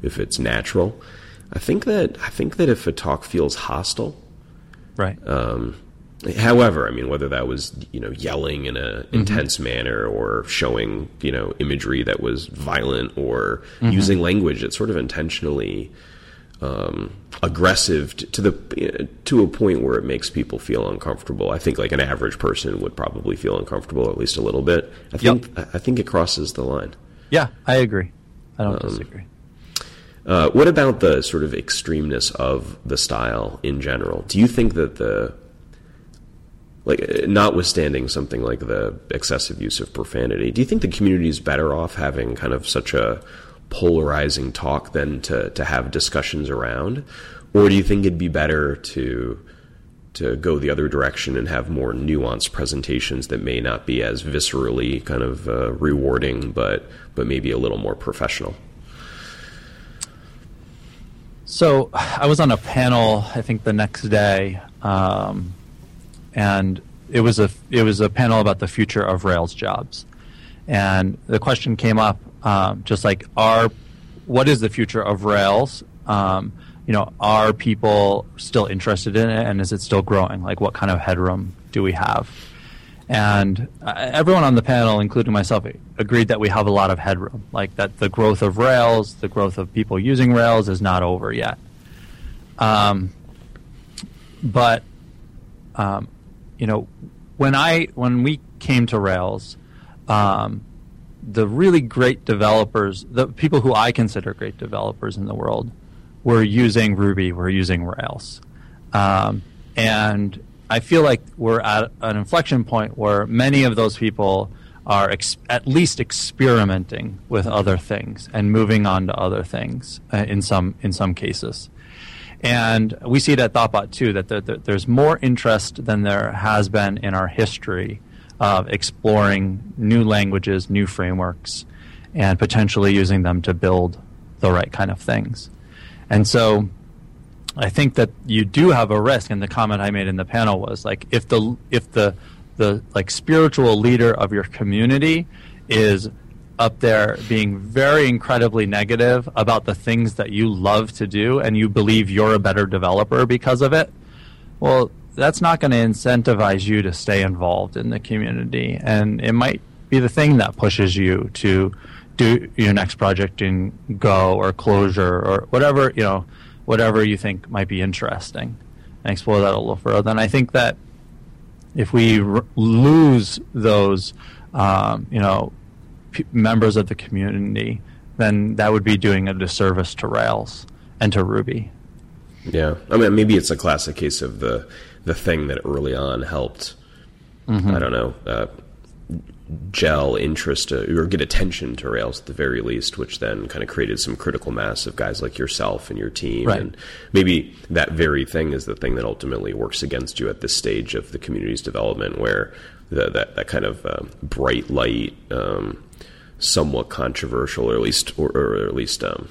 if it's natural. I think that I think that if a talk feels hostile, right. Um, however, I mean, whether that was you know yelling in an mm-hmm. intense manner or showing you know imagery that was violent or mm-hmm. using language that sort of intentionally um, aggressive to, the to a point where it makes people feel uncomfortable. I think like an average person would probably feel uncomfortable at least a little bit. I think yep. I think it crosses the line. Yeah, I agree. I don't um, disagree. Uh, what about the sort of extremeness of the style in general? Do you think that the like notwithstanding something like the excessive use of profanity, do you think the community is better off having kind of such a polarizing talk than to, to have discussions around? Or do you think it'd be better to to go the other direction and have more nuanced presentations that may not be as viscerally kind of uh, rewarding, but but maybe a little more professional? So I was on a panel, I think the next day, um, and it was a it was a panel about the future of Rails jobs, and the question came up um, just like are what is the future of Rails? Um, you know, are people still interested in it, and is it still growing? Like, what kind of headroom do we have? And uh, everyone on the panel, including myself, agreed that we have a lot of headroom. Like that, the growth of Rails, the growth of people using Rails, is not over yet. Um, but um, you know, when I when we came to Rails, um, the really great developers, the people who I consider great developers in the world, were using Ruby, were using Rails, um, and I feel like we're at an inflection point where many of those people are ex- at least experimenting with other things and moving on to other things uh, in some in some cases. And we see it at Thoughtbot too that the, the, there's more interest than there has been in our history of exploring new languages, new frameworks, and potentially using them to build the right kind of things. And so I think that you do have a risk, and the comment I made in the panel was like if the if the the like spiritual leader of your community is up there being very incredibly negative about the things that you love to do and you believe you're a better developer because of it, well, that's not going to incentivize you to stay involved in the community. And it might be the thing that pushes you to do your next project in Go or Clojure or whatever, you know, whatever you think might be interesting and explore that a little further. And I think that if we r- lose those, um, you know, p- members of the community, then that would be doing a disservice to Rails and to Ruby. Yeah, I mean, maybe it's a classic case of the the thing that early on helped. Mm-hmm. I don't know, uh, gel interest uh, or get attention to Rails at the very least, which then kind of created some critical mass of guys like yourself and your team. Right. And maybe that very thing is the thing that ultimately works against you at this stage of the community's development, where the, that that kind of um, bright light, um, somewhat controversial, or at least or, or at least um,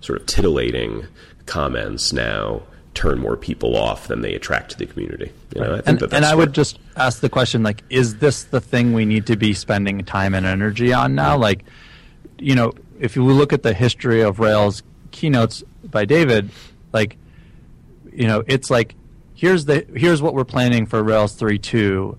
sort of titillating comments now turn more people off than they attract to the community. You know, right. and, that and I would just ask the question like, is this the thing we need to be spending time and energy on now? Like, you know, if you look at the history of Rails keynotes by David, like, you know, it's like here's the here's what we're planning for Rails 3.2.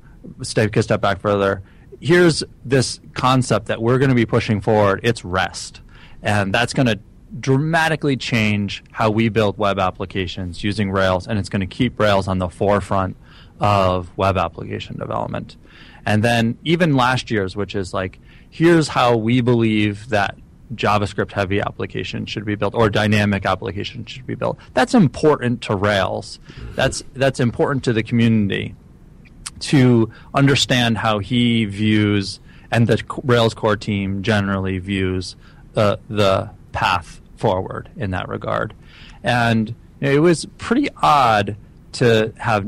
Take a step back further. Here's this concept that we're going to be pushing forward. It's REST, and that's going to dramatically change how we build web applications using Rails, and it's going to keep Rails on the forefront of web application development. And then even last year's, which is like, here's how we believe that JavaScript heavy applications should be built or dynamic applications should be built. That's important to Rails. That's that's important to the community to understand how he views and the Rails core team generally views uh, the path forward in that regard. And you know, it was pretty odd to have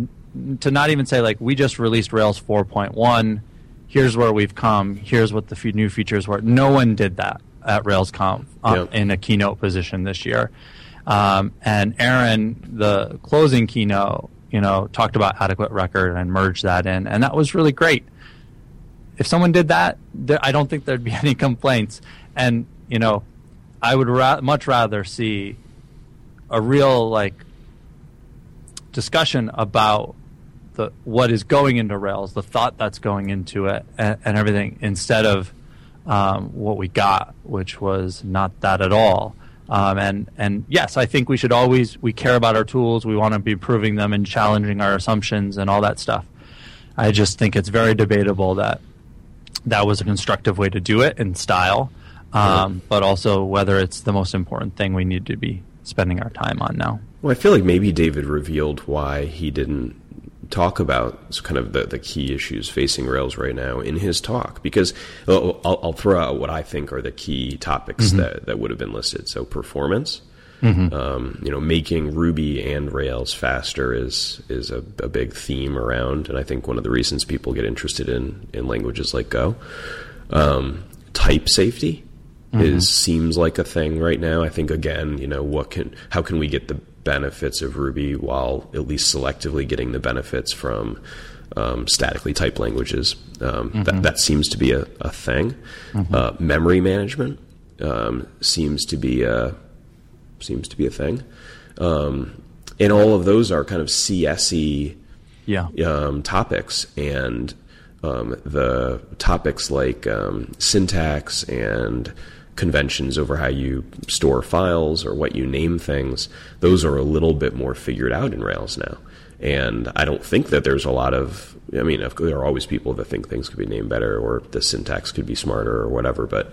to not even say like we just released Rails 4.1. Here's where we've come. Here's what the f- new features were. No one did that at RailsConf uh, Yep. in a keynote position this year. Um, and Aaron, the closing keynote, you know, talked about AdequateRecord and merged that in, and that was really great. If someone did that, there, I don't think there'd be any complaints. And you know, I would ra- much rather see a real like discussion about the what is going into Rails, the thought that's going into it, and, and everything, instead of um, what we got, which was not that at all. Um, and and yes, I think we should always we care about our tools. We want to be improving them and challenging our assumptions and all that stuff. I just think it's very debatable that that was a constructive way to do it in style, um, but also whether it's the most important thing we need to be spending our time on now. Well, I feel like maybe David revealed why he didn't talk about kind of the, the key issues facing Rails right now in his talk because I'll, I'll throw out what I think are the key topics mm-hmm. that, that would have been listed. So performance, mm-hmm. um, you know, making Ruby and Rails faster is is a, a, big theme around, and I think one of the reasons people get interested in in languages like Go. Um, type safety mm-hmm. is seems like a thing right now. I think again, you know, what can how can we get the benefits of Ruby while at least selectively getting the benefits from um, statically typed languages. Um, mm-hmm. that, that seems to be a, a thing. Mm-hmm. Uh, memory management um, seems to be a seems to be a thing, um, and all of those are kind of CSE yeah. Um, topics and. Um, the topics like syntax and conventions over how you store files or what you name things, those are a little bit more figured out in Rails now. And I don't think that there's a lot of, I mean, there are always people that think things could be named better or the syntax could be smarter or whatever, but,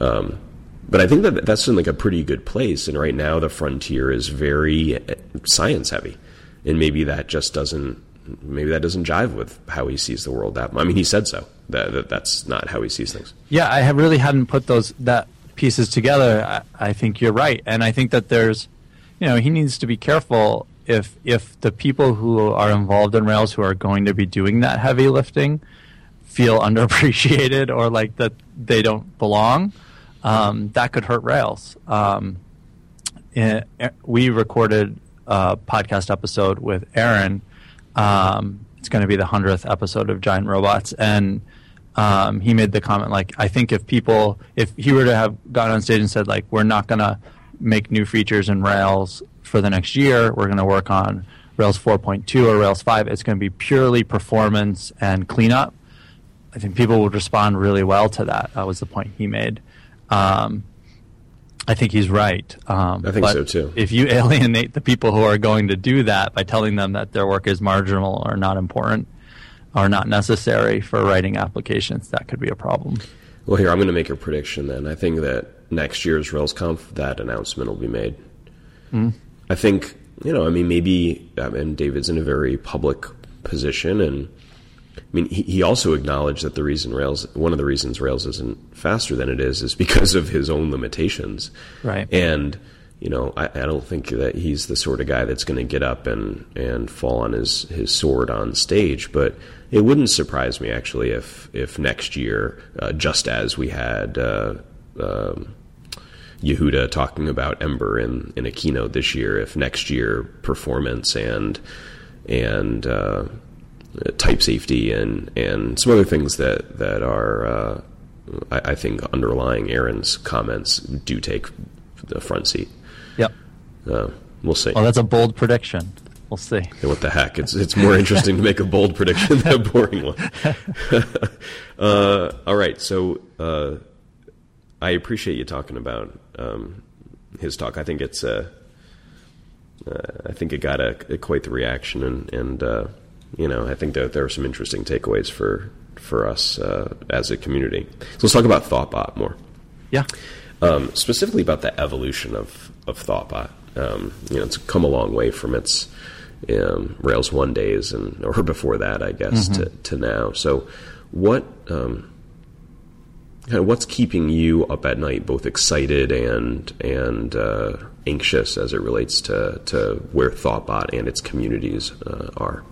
um, but I think that that's in like a pretty good place. And right now the frontier is very uh, science heavy. And maybe that just doesn't, maybe that doesn't jive with how he sees the world that, I mean, he said so that, that that's not how he sees things. Yeah. I really hadn't put those, that, pieces together, I, I think you're right, and I think that there's, you know, he needs to be careful if if the people who are involved in Rails who are going to be doing that heavy lifting feel underappreciated or like that they don't belong, um, that could hurt Rails. Um, it, eh, we recorded a podcast episode with Aaron. Um, it's going to be the hundredth episode of Giant Robots, and um, he made the comment like, I think if people, if he were to have gone on stage and said like, we're not going to make new features in Rails for the next year, we're going to work on Rails 4.2 or Rails 5, it's going to be purely performance and cleanup. I think people would respond really well to that. That was the point he made. Um, I think he's right. Um, I think so too. If you alienate the people who are going to do that by telling them that their work is marginal or not important, are not necessary for writing applications, that could be a problem. Well, here I'm going to make a prediction. Then I think that next year's RailsConf that announcement will be made. Mm. I think you know. I mean, maybe I mean, David's in a very public position, and I mean, he, he also acknowledged that the reason Rails, one of the reasons Rails isn't faster than it is, is because of his own limitations. Right. And you know, I, I, don't think that he's the sort of guy that's going to get up and, and fall on his, his sword on stage. But it wouldn't surprise me actually if if next year, uh, just as we had uh, um, Yehuda talking about Ember in, in a keynote this year, if next year performance and and uh, type safety and and some other things that that are uh, I, I, think underlying Aaron's comments do take the front seat. Uh, we'll see. Well, that's a bold prediction. We'll see. Yeah, what the heck? It's it's more interesting to make a bold prediction than a boring one. uh, all right, so uh, I appreciate you talking about um, his talk. I think it's uh, uh I think it got a, a, quite the reaction, and and uh, you know I think that there are some interesting takeaways for for us uh, as a community. So let's talk about ThoughtBot more. Yeah. Um, specifically about the evolution of of ThoughtBot. Um, you know, it's come a long way from its um, Rails One days and or before that, I guess, mm-hmm. to, to now. So, what um, kind of what's keeping you up at night, both excited and and uh, anxious as it relates to to where Thoughtbot and its communities uh, are?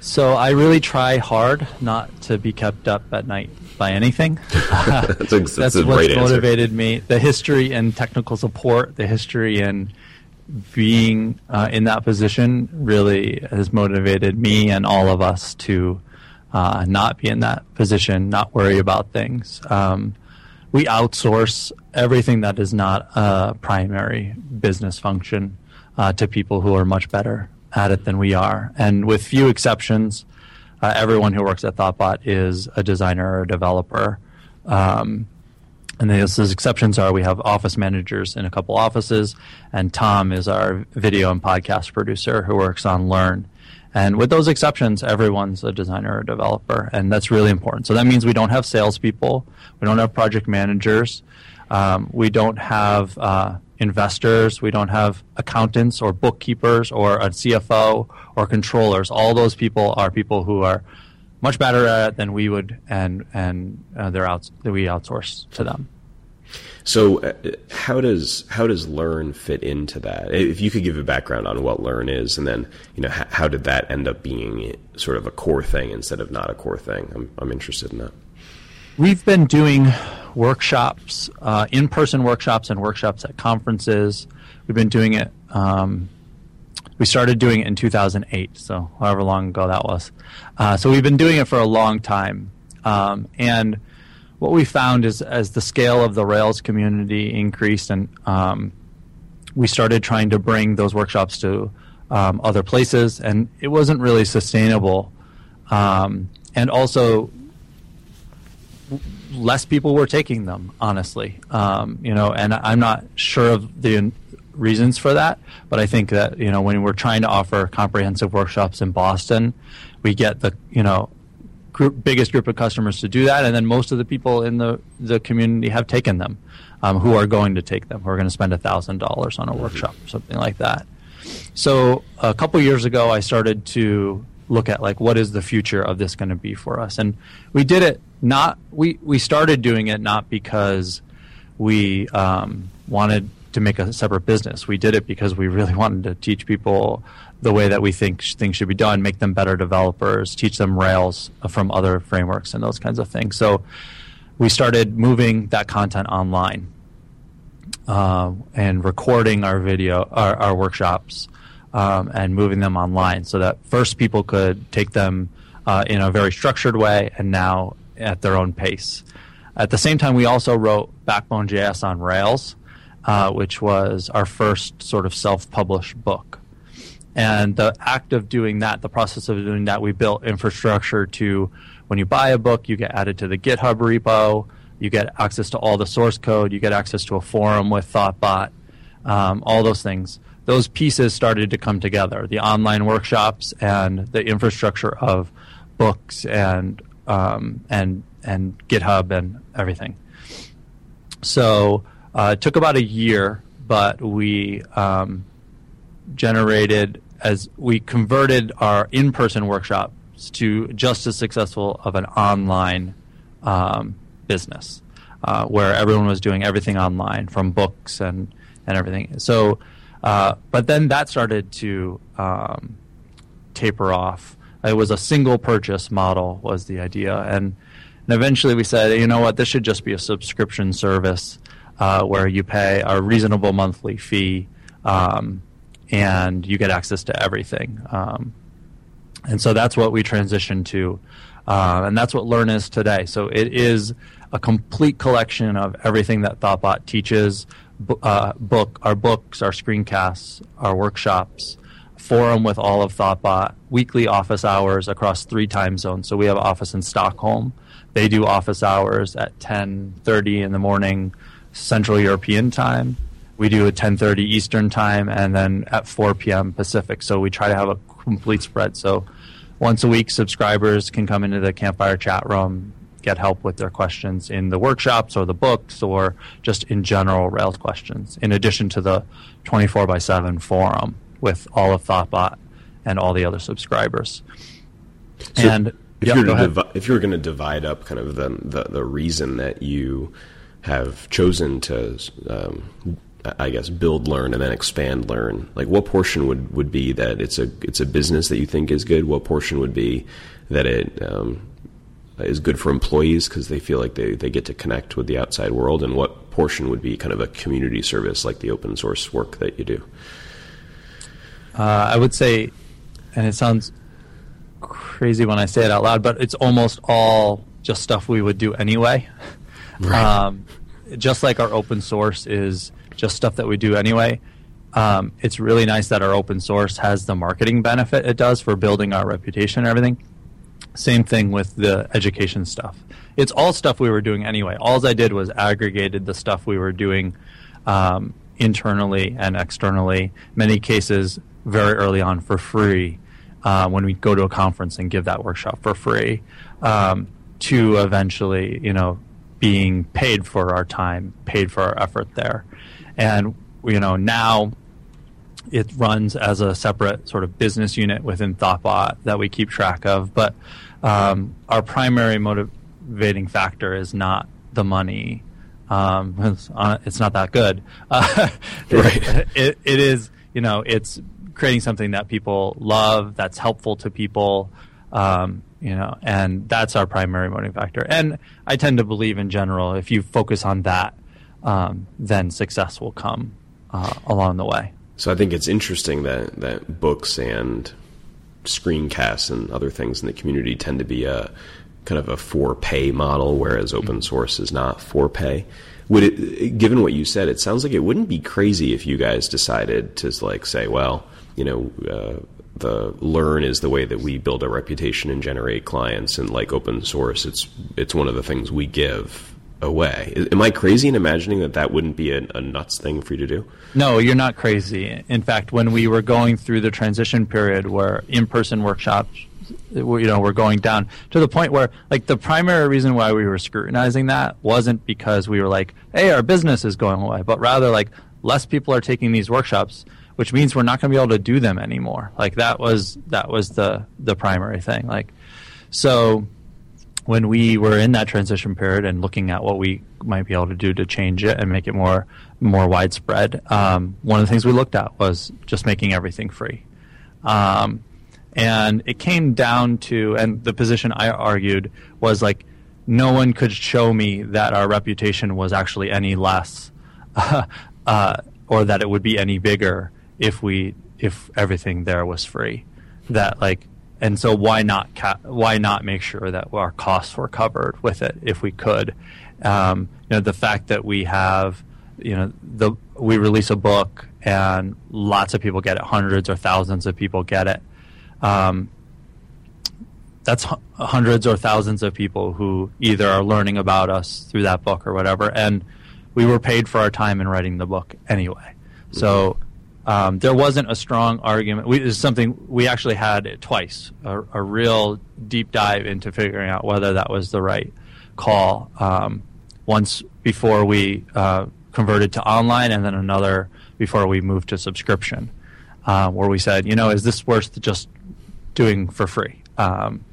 So I really try hard not to be kept up at night by anything. that's, a, that's, that's what's motivated me. The history and technical support, the history and being uh, in that position really has motivated me and all of us to uh, not be in that position, not worry about things. Um, we outsource everything that is not a primary business function uh, to people who are much better at it than we are. And with few exceptions, uh, everyone who works at Thoughtbot is a designer or a developer. Um, and those exceptions are we have office managers in a couple offices, and Tom is our video and podcast producer who works on Learn. And with those exceptions, everyone's a designer or developer, and that's really important. So that means we don't have salespeople, we don't have project managers, um, we don't have uh, investors. We don't have accountants or bookkeepers or a CFO or controllers. All those people are people who are much better at it than we would, and and uh, they're out that we outsource to them. So, uh, how does how does Learn fit into that? If you could give a background on what Learn is, and then you know how, how did that end up being sort of a core thing instead of not a core thing? I'm I'm interested in that. We've been doing workshops, uh, in-person workshops, and workshops at conferences. We've been doing it. Um, we started doing it in 2008, so however long ago that was. Uh, so we've been doing it for a long time, um, and what we found is as the scale of the Rails community increased, and um, we started trying to bring those workshops to um, other places, and it wasn't really sustainable. Um, and also, less people were taking them, honestly. Um, you know, and I'm not sure of the reasons for that, but I think that you know when we're trying to offer comprehensive workshops in Boston, we get the you know group, biggest group of customers to do that, and then most of the people in the, the community have taken them, um, who are going to take them, who are going to spend thousand dollars on a mm-hmm. workshop or something like that. So a couple years ago, I started to look at like what is the future of this going to be for us, and we did it not we we started doing it not because we um, wanted to make a separate business. We did it because we really wanted to teach people the way that we think things should be done, make them better developers, teach them Rails from other frameworks and those kinds of things. So we started moving that content online uh, and recording our video, our, our workshops, um, and moving them online so that first people could take them uh, in a very structured way and now at their own pace. At the same time, we also wrote Backbone JS on Rails, uh, which was our first sort of self published book. And the act of doing that, the process of doing that, we built infrastructure to when you buy a book, you get added to the GitHub repo, you get access to all the source code, you get access to a forum with Thoughtbot, um, all those things. Those pieces started to come together the online workshops and the infrastructure of books and, um, and, and GitHub and everything. So uh, it took about a year, but we um, generated as we converted our in-person workshops to just as successful of an online um, business uh, where everyone was doing everything online from books and, and everything. So, uh, but then that started to um, taper off. It was a single purchase model was the idea, and, and eventually we said, you know what, this should just be a subscription service uh, where you pay a reasonable monthly fee. Um, and you get access to everything. Um, and so that's what we transitioned to, uh, and that's what Learn is today. So it is a complete collection of everything that Thoughtbot teaches. Uh, book our books, our screencasts, our workshops, forum with all of Thoughtbot, weekly office hours across three time zones. So we have office in Stockholm. They do office hours at 10:30 in the morning Central European time we do at 10:30 Eastern time and then at 4 p.m. Pacific. So we try to have a complete spread. So once a week, subscribers can come into the Campfire chat room, get help with their questions in the workshops or the books or just in general Rails questions. In addition to the 24 by 7 forum with all of Thoughtbot and all the other subscribers. So and if, yep, you were divi- if you were going to divide up kind of the, the, the reason that you have chosen to um, I guess build learn and then expand learn. Like what portion would, would be that it's a it's a business that you think is good? What portion would be that it um, is good for employees because they feel like they, they get to connect with the outside world, and what portion would be kind of a community service like the open source work that you do? Uh, I would say, and it sounds crazy when I say it out loud, but it's almost all just stuff we would do anyway. Right. Um, just like our open source is just stuff that we do anyway. Um, it's really nice that our open source has the marketing benefit it does for building our reputation and everything. Same thing with the education stuff. It's all stuff we were doing anyway. All I did was aggregated the stuff we were doing um, internally and externally. Many cases very early on for free uh, when we go to a conference and give that workshop for free. Um, to eventually, you know, being paid for our time, paid for our effort there. And you know now it runs as a separate sort of business unit within Thoughtbot that we keep track of. But um, our primary motivating factor is not the money. Um, it's, uh, it's, not that good. Uh, right. It, it is, you know, it's creating something that people love, that's helpful to people, um, you know, and that's our primary motivating factor. And I tend to believe in general, if you focus on that, um, then success will come uh, along the way. So I think it's interesting that that books and screencasts and other things in the community tend to be a kind of a for pay model, whereas open source is not for pay. Would it, given what you said, it sounds like it wouldn't be crazy if you guys decided to like say, well, you know, uh, the learn is the way that we build a reputation and generate clients, and like open source, it's it's one of the things we give away. Am I crazy in imagining that that wouldn't be a, a, nuts thing for you to do? No, you're not crazy. In fact, when we were going through the transition period where in-person workshops, you know, were going down to the point where, like, the primary reason why we were scrutinizing that wasn't because we were like, "Hey, our business is going away," but rather like less people are taking these workshops, which means we're not going to be able to do them anymore. Like that was that was the the primary thing. Like, so when we were in that transition period and looking at what we might be able to do to change it and make it more more widespread, um, one of the things we looked at was just making everything free. Um, and it came down to, and the position I argued was like, no one could show me that our reputation was actually any less, uh, uh, or that it would be any bigger if we if everything there was free. That like and so why not ca- why not make sure that our costs were covered with it if we could? Um, you know, the fact that we have, you know, the we release a book and lots of people get it, hundreds or thousands of people get it. Um, that's hundreds or thousands of people who either are learning about us through that book or whatever, and we were paid for our time in writing the book anyway. So um, there wasn't a strong argument. We, is something we actually had twice a, a, real deep dive into figuring out whether that was the right call. Um, once before we uh, converted to online, and then another before we moved to subscription, uh, where we said, you know, is this worth just doing for free? Um,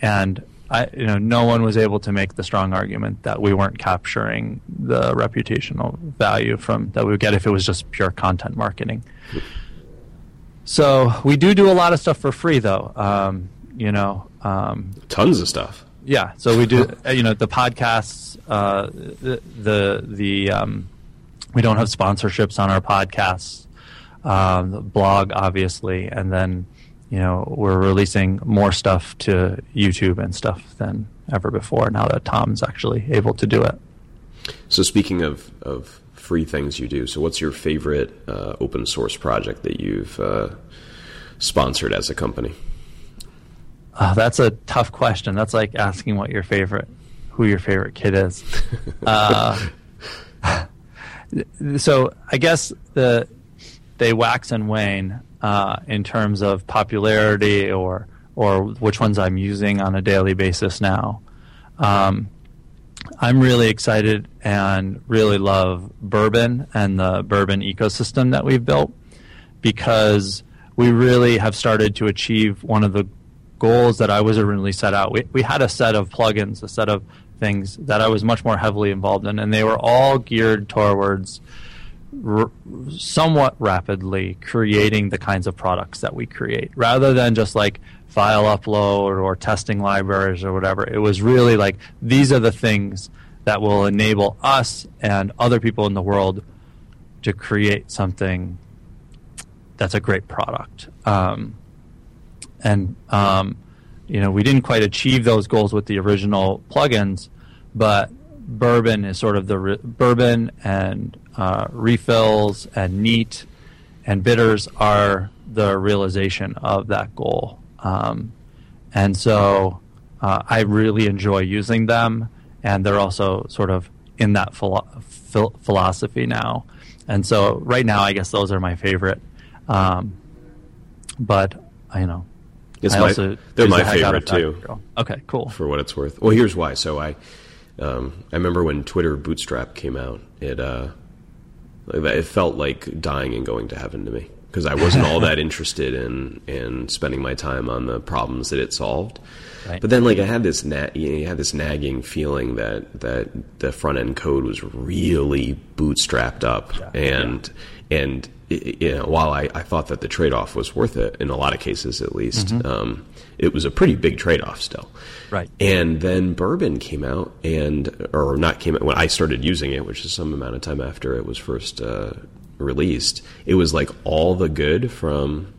and I, you know, no one was able to make the strong argument that we weren't capturing the reputational value from that we would get if it was just pure content marketing. So we do do a lot of stuff for free, though. Um, you know, um, tons of stuff. Yeah. So we do. you know, the podcasts, uh, the the, the um, we don't have sponsorships on our podcasts. Um, the blog, obviously, and then you know, we're releasing more stuff to YouTube and stuff than ever before now that Tom's actually able to do it. So, speaking of, of free things you do, so what's your favorite uh, open source project that you've uh, sponsored as a company? Uh, that's a tough question. That's like asking what your favorite, who your favorite kid is. Uh, so, I guess the they wax and wane uh, in terms of popularity or or which ones I'm using on a daily basis now. Um, I'm really excited and really love bourbon and the bourbon ecosystem that we've built because we really have started to achieve one of the goals that I was originally set out. We, we had a set of plugins, a set of things that I was much more heavily involved in, and they were all geared towards r- somewhat rapidly creating the kinds of products that we create rather than just like file upload or testing libraries or whatever. It was really like these are the things that will enable us and other people in the world to create something that's a great product. Um, and um, you know, we didn't quite achieve those goals with the original plugins, but bourbon is sort of the re- bourbon and uh, refills and neat and bitters are the realization of that goal. Um, and so uh, I really enjoy using them, and they're also sort of in that philo- phil- philosophy now. And so right now, I guess those are my favorite. Um, but you know, it's I my, they're my the favorite too. Okay, cool. For what it's worth. Well, here's why. So I, um, I remember when Twitter Bootstrap came out. It uh, Like, it felt like dying and going to heaven to me because I wasn't all that interested in in spending my time on the problems that it solved. Right. But then, like, I had this na- you, had this nagging feeling that that the front end code was really bootstrapped up, Yeah. and and you know, while I, I thought that the trade off was worth it in a lot of cases, at least, Mm-hmm. um, it was a pretty big trade off still. Right. And then Bourbon came out, and or not came out when I started using it, which is some amount of time after it was first uh, released. It was like all the good from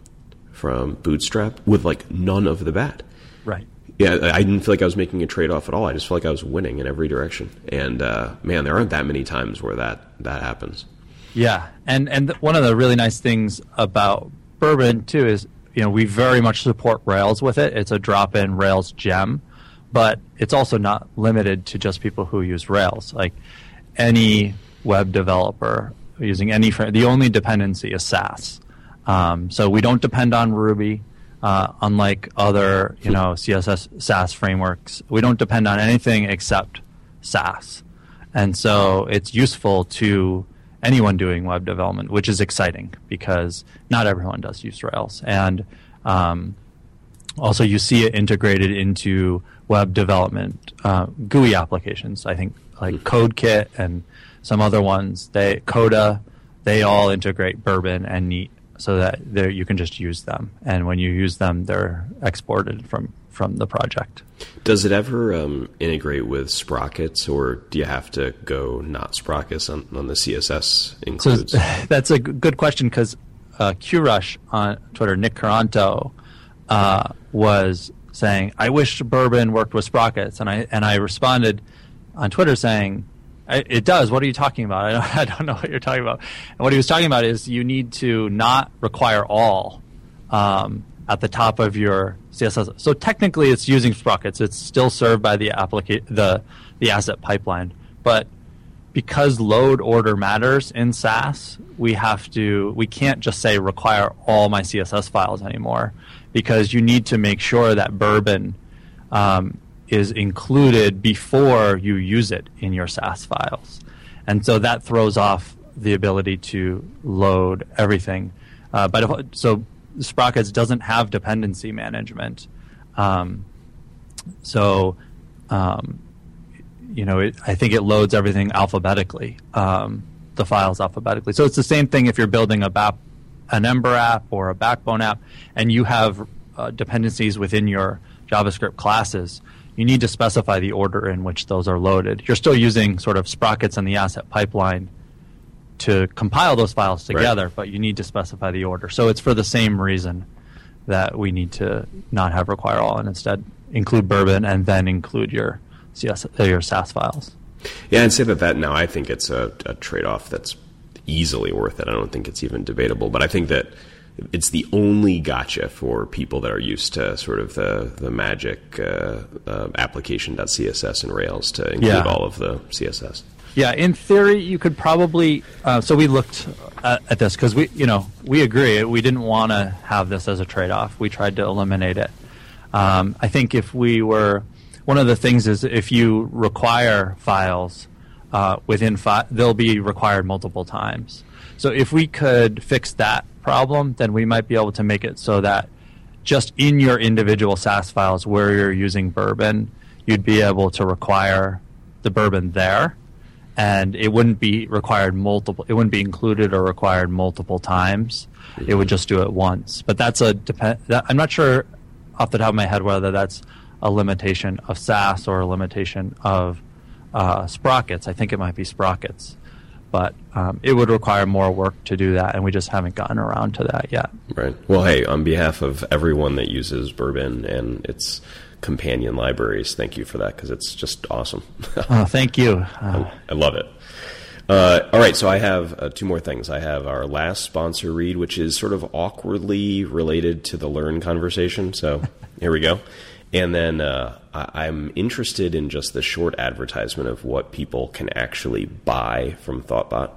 from Bootstrap with like none of the bad. Right. Yeah, I I didn't feel like I was making a trade off at all. I just felt like I was winning in every direction. And uh, man, there aren't that many times where that that happens. Yeah, and and one of the really nice things about Bourbon too is you know we very much support Rails with it. It's a drop-in Rails gem, but it's also not limited to just people who use Rails. Like any web developer using any the only dependency is Sass. Um, so we don't depend on Ruby. Uh, unlike other, you know, CSS Sass frameworks, we don't depend on anything except Sass. And so it's useful to anyone doing web development, which is exciting because not everyone does use Rails. And um, also, you see it integrated into web development uh, GUI applications. I think like CodeKit and some other ones, they Coda, they all integrate Bourbon and Neat so that you can just use them. And when you use them, they're exported from from the project. Does it ever um, integrate with sprockets, or do you have to go not sprockets on, on the CSS So includes? that's a good question because uh, QRush on Twitter, Nick Quaranto, uh, was saying, "I wish Bourbon worked with sprockets," and I and I responded on Twitter saying, "It does. What are you talking about? I don't, I don't know what you're talking about." And what he was talking about is you need to not require all um, at the top of your CSS. So technically, it's using sprockets. It's still served by the applica- the the asset pipeline, but because load order matters in Sass, we have to we can't just say require all my CSS files anymore because you need to make sure that Bourbon um, is included before you use it in your Sass files, and so that throws off the ability to load everything. Uh, but if, so Sprockets doesn't have dependency management, um, so. Um, you know, it, I think it loads everything alphabetically, um, the files alphabetically. So it's the same thing if you're building a BAP, an Ember app or a Backbone app, and you have uh, dependencies within your JavaScript classes. You need to specify the order in which those are loaded. You're still using sort of sprockets and the asset pipeline to compile those files together, but you need to specify the order. So it's for the same reason that we need to not have require all and instead include Bourbon and then include your CS, uh, your Sass files. Yeah, I'd say that that now I think it's a, a trade off that's easily worth it. I don't think it's even debatable, but I think that it's the only gotcha for people that are used to sort of the the magic uh, uh, application.css and Rails to include Yeah. all of the CSS. Yeah, in theory, you could probably. Uh, so we looked at, at this because we, you know, we agree we didn't want to have this as a trade-off. We tried to eliminate it. Um, I think if we were, one of the things is if you require files uh, within, fi- they'll be required multiple times. So if we could fix that problem, then we might be able to make it so that just in your individual Sass files where you're using Bourbon, you'd be able to require the Bourbon there and it wouldn't be required multiple it wouldn't be included or required multiple times. It would just do it once. But that's a depend that, i'm not sure off the top of my head whether that's a limitation of Sass or a limitation of uh, sprockets. I think it might be sprockets. But um, it would require more work to do that and we just haven't gotten around to that yet. Right. Well, hey, on behalf of everyone that uses Bourbon and its companion libraries, thank you for that because it's just awesome. oh, thank you uh, I love it. Uh, all right, so I have uh, two more things. I have our last sponsor read, which is sort of awkwardly related to the Learn conversation. So here we go. And then uh, I- I'm interested in just the short advertisement of what people can actually buy from ThoughtBot.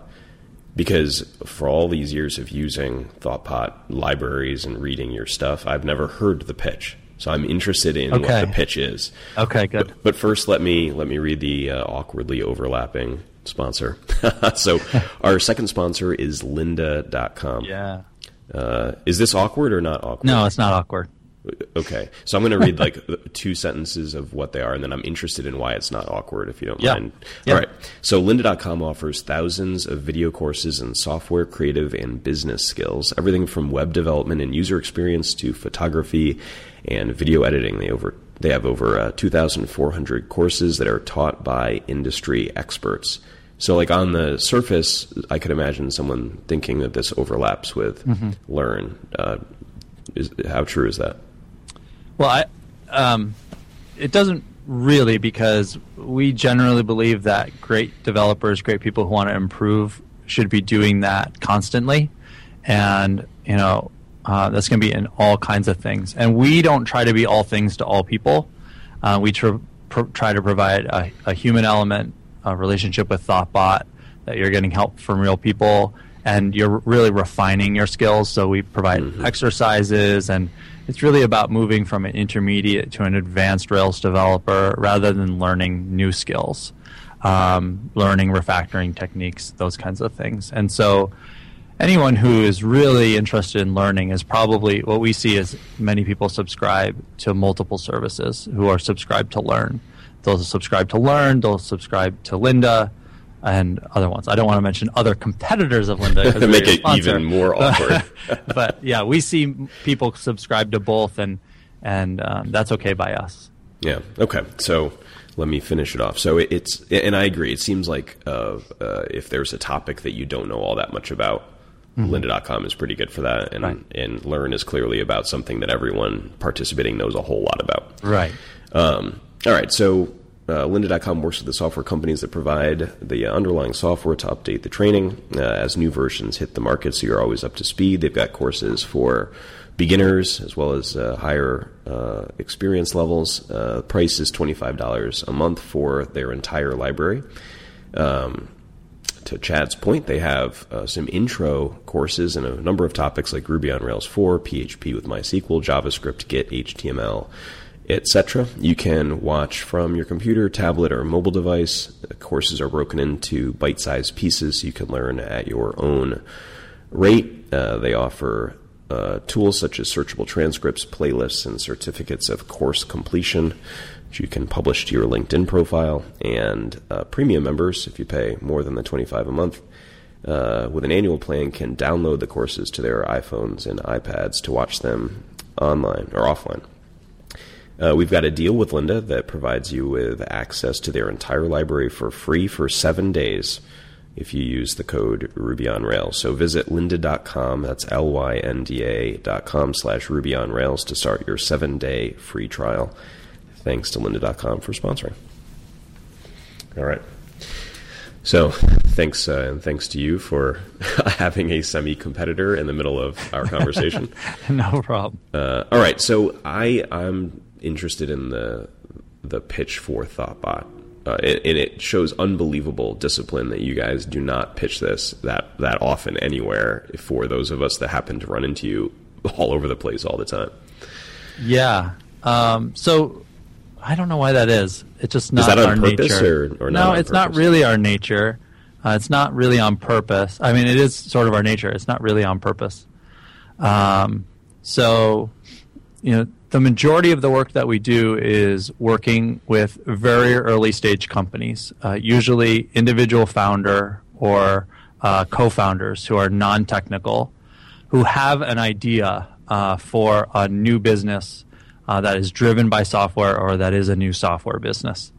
Because for all these years of using ThoughtBot libraries and reading your stuff, I've never heard the pitch. So I'm interested in Okay. what the pitch is. okay good But first, let me let me read the uh, awkwardly overlapping sponsor. so our second sponsor is lynda.com. Yeah. Uh, is this awkward or not awkward? No, it's not awkward. Okay, so I'm going to read like two sentences of what they are, and then I'm interested in why it's not awkward, if you don't Yeah. mind. Yeah. All right. So Lynda.com offers thousands of video courses in software, creative, and business skills, everything from web development and user experience to photography and video editing. They over they have over uh, 2,400 courses that are taught by industry experts. So, like on the surface, I could imagine someone thinking that this overlaps with Learn. Uh, is, how true is that? Well, I, um, it doesn't really because we generally believe that great developers, great people who want to improve, should be doing that constantly, and you know uh, that's going to be in all kinds of things. And we don't try to be all things to all people. Uh, we tr- pr- try to provide a, a human element, a relationship with ThoughtBot, that you're getting help from real people, and you're really refining your skills. So we provide exercises, and it's really about moving from an intermediate to an advanced Rails developer rather than learning new skills, um, learning refactoring techniques, those kinds of things. And so anyone who is really interested in learning is probably what we see is many people subscribe to multiple services who are subscribed to learn. They'll subscribe to Learn, they'll subscribe to Lynda and other ones. I don't want to mention other competitors of Lynda. they're Make it even more awkward. but yeah, we see people subscribe to both, and and um, that's okay by us. Yeah. Okay. So let me finish it off. So it's, and I agree. It seems like uh, uh, if there's a topic that you don't know all that much about, lynda.com is pretty good for that. And, Mm-hmm. Right. and Learn is clearly about something that everyone participating knows a whole lot about. Right. Um, all right, so uh, Lynda.com works with the software companies that provide the underlying software to update the training uh, as new versions hit the market, so you're always up to speed. They've got courses for beginners as well as uh, higher uh, experience levels. Uh, price is $25 a month for their entire library. Um, to Chad's point, they have uh, some intro courses in a number of topics like Ruby on Rails 4, PHP with MySQL, JavaScript, Git, HTML, etc. You can watch from your computer, tablet, or mobile device. The courses are broken into bite sized pieces so you can learn at your own rate. Uh, they offer uh, tools such as searchable transcripts, playlists, and certificates of course completion, which you can publish to your LinkedIn profile. And uh, premium members, if you pay more than the 25 a month, uh, with an annual plan, can download the courses to their iPhones and iPads to watch them online or offline. Uh, we've got a deal with Lynda that provides you with access to their entire library for free for seven days if you use the code Ruby on Rails. So visit lynda.com, that's L-Y-N-D-A dot com slash Ruby on Rails to start your seven-day free trial. Thanks to lynda.com for sponsoring. All right. So thanks, uh, and thanks to you for having a semi-competitor in the middle of our conversation. no problem. Uh, all right, so I I'm interested in the the pitch for ThoughtBot, uh, and, and it shows unbelievable discipline that you guys do not pitch this that that often anywhere. For those of us that happen to run into you all over the place all the time, Yeah. Um, so I don't know why that is. It's just not our purpose nature. or- or not no, it's not really our nature. Uh, it's not really on purpose. I mean, it is sort of our nature. It's not really on purpose. Um, so, you know, the majority of the work that we do is working with very early stage companies, uh, usually individual founder or uh, co-founders who are non-technical, who have an idea uh, for a new business uh, that is driven by software or that is a new software business.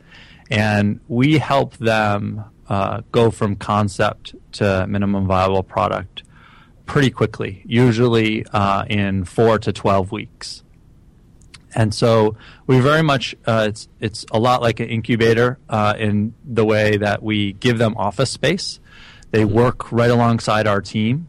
And we help them uh, go from concept to minimum viable product pretty quickly, usually uh, in four to 12 weeks. And so we very much uh, it's it's a lot like an incubator uh, in the way that we give them office space. They work right alongside our team.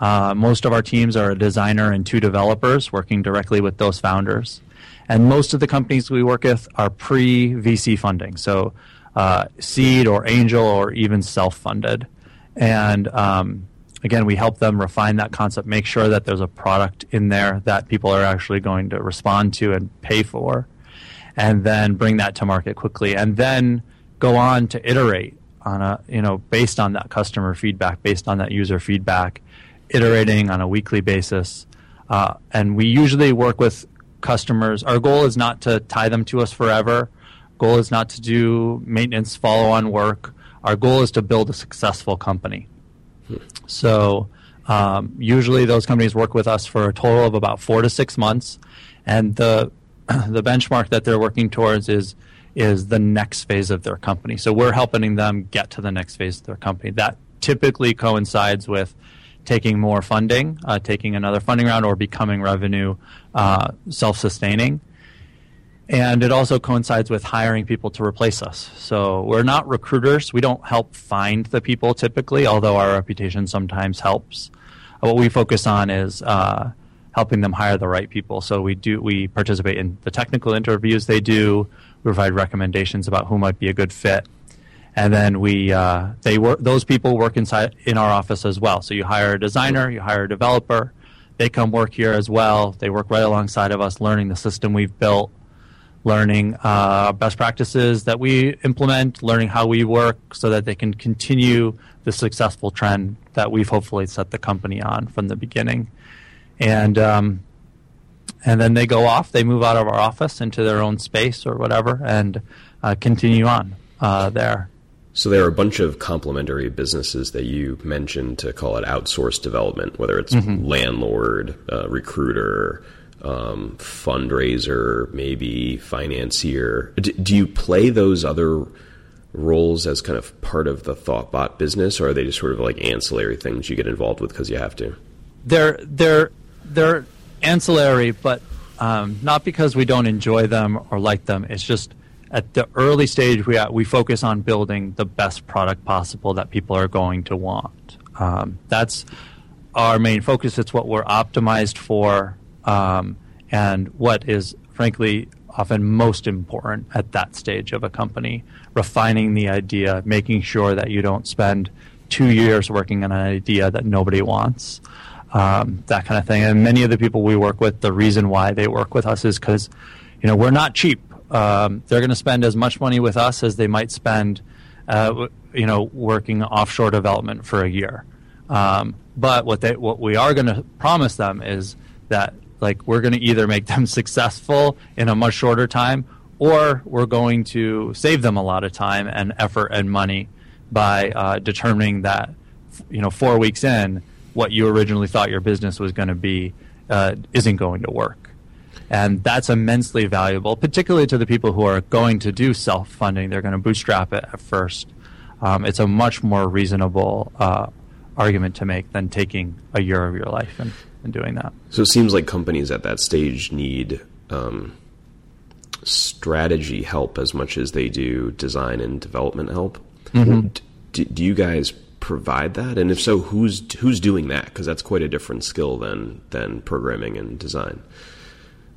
Uh, most of our teams are a designer and two developers working directly with those founders. And most of the companies we work with are pre VC funding, so uh, seed or angel or even self funded. And um, again, we help them refine that concept, make sure that there's a product in there that people are actually going to respond to and pay for, and then bring that to market quickly. And then go on to iterate on a you know based on that customer feedback, based on that user feedback, iterating on a weekly basis. Uh, and we usually work with customers. Our goal is not to tie them to us forever. Goal is not to do maintenance follow on work. Our goal is to build a successful company. So um, usually those companies work with us for a total of about four to six months, and the the benchmark that they're working towards is is the next phase of their company. So we're helping them get to the next phase of their company. That typically coincides with taking more funding, uh, taking another funding round, or becoming revenue uh, self sustaining. And it also coincides with hiring people to replace us. So we're not recruiters. We don't help find the people typically, although our reputation sometimes helps. What we focus on is uh, helping them hire the right people. So we do we participate in the technical interviews they do. We provide recommendations about who might be a good fit and then we uh, they work those people work inside in our office as well. So you hire a designer you hire a developer they come work here as well. They work right alongside of us learning the system we've built learning uh, best practices that we implement learning how we work so that they can continue the successful trend that we've hopefully set the company on from the beginning. And um, and then they go off they move out of our office into their own space or whatever and uh, continue on uh, there so there are a bunch of complementary businesses that you mentioned to call it outsourced development, whether it's mm-hmm. landlord, uh, recruiter, um, fundraiser, maybe financier. D- do you play those other roles as kind of part of the ThoughtBot business, or are they just sort of like ancillary things you get involved with because you have to? They're they're they're ancillary, but um, not because we don't enjoy them or like them. It's just at the early stage, we we focus on building the best product possible that people are going to want. Um, that's our main focus. It's what we're optimized for, um, and what is frankly often most important at that stage of a company. Refining the idea, making sure that you don't spend two years working on an idea that nobody wants. Um, that kind of thing. And many of the people we work with, the reason why they work with us is because, you know, we're not cheap um, they're going to spend as much money with us as they might spend, uh, you know, working offshore development for a year. Um, but what they what we are going to promise them is that like we're going to either make them successful in a much shorter time, or we're going to save them a lot of time and effort and money by uh, determining that you know four weeks in what you originally thought your business was going to be uh, isn't going to work. And that's immensely valuable, particularly to the people who are going to do self funding. They're going to bootstrap it at first. Um, it's a much more reasonable uh, argument to make than taking a year of your life and, and, doing that. So it seems like companies at that stage need um, strategy help as much as they do design and development help. Mm-hmm. Do, do you guys provide that? And if so, who's who's doing that? Because that's quite a different skill than than programming and design.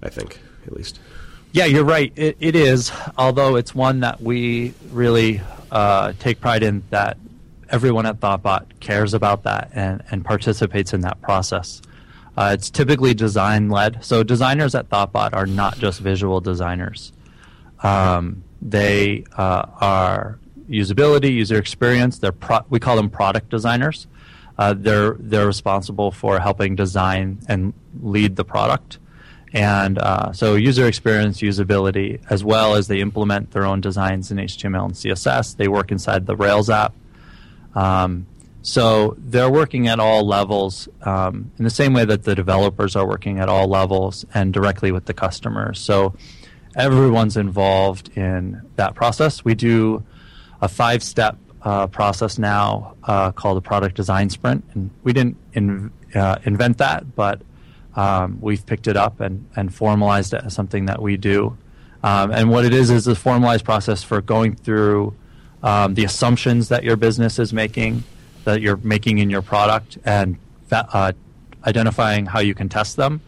I think, at least. Yeah, you're right. It, it is, although it's one that we really uh, take pride in that everyone at ThoughtBot cares about that and, and participates in that process. Uh, it's typically design led. So designers at ThoughtBot are not just visual designers. Um, they uh, are usability, user experience. They're pro- we call them product designers. Uh, they're they're responsible for helping design and lead the product. And uh, so user experience, usability, as well as they implement their own designs in HTML and CSS. They work inside the Rails app. Um, so they're working at all levels um, in the same way that the developers are working at all levels and directly with the customers. So everyone's involved in that process. We do a five step uh, process now uh, called the product design sprint. And we didn't in, uh, invent that, but um, we've picked it up and, and formalized it as something that we do. Um, and what it is is a formalized process for going through um, the assumptions that your business is making, that you're making in your product, and uh, identifying how you can test them,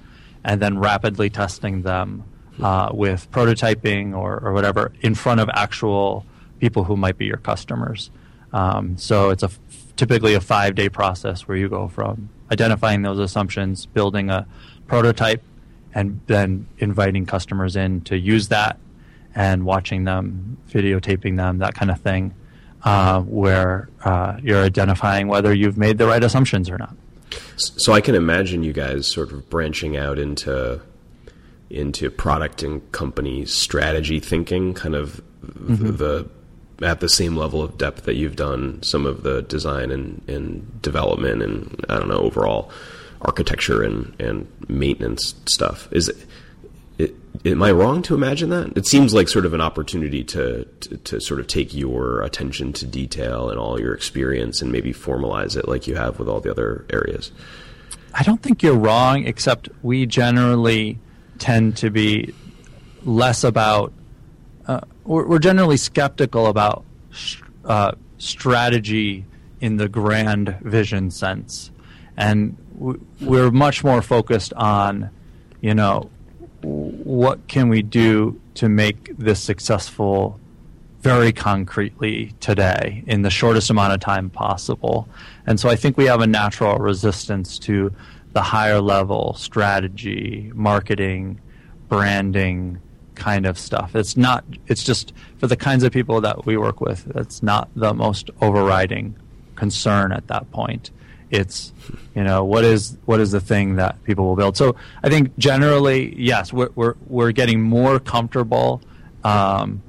and then rapidly testing them uh, with prototyping or, or whatever in front of actual people who might be your customers. Um, so it's a typically a five day process where you go from identifying those assumptions, building a prototype, and then inviting customers in to use that and watching them, videotaping them, that kind of thing. uh, where uh, you're identifying whether you've made the right assumptions or not. So I can imagine you guys sort of branching out into into product and company strategy thinking, kind of mm-hmm. the at the same level of depth that you've done some of the design and, and development and I don't know overall architecture and, and maintenance stuff. Is it, it, am I wrong to imagine that? It seems like sort of an opportunity to, to, to sort of take your attention to detail and all your experience and maybe formalize it like you have with all the other areas. I don't think you're wrong, except we generally tend to be less about uh, we're, we're, generally skeptical about uh, strategy in the grand vision sense, and we're much more focused on, you know, what can we do to make this successful very concretely today in the shortest amount of time possible. And so I think we have a natural resistance to the higher level strategy, marketing, branding, kind of stuff. It's not. It's just for the kinds of people that we work with. It's not the most overriding concern at that point. It's you know what is what is the thing that people will build. So I think generally, yes, we're we're, we're getting more comfortable. Um,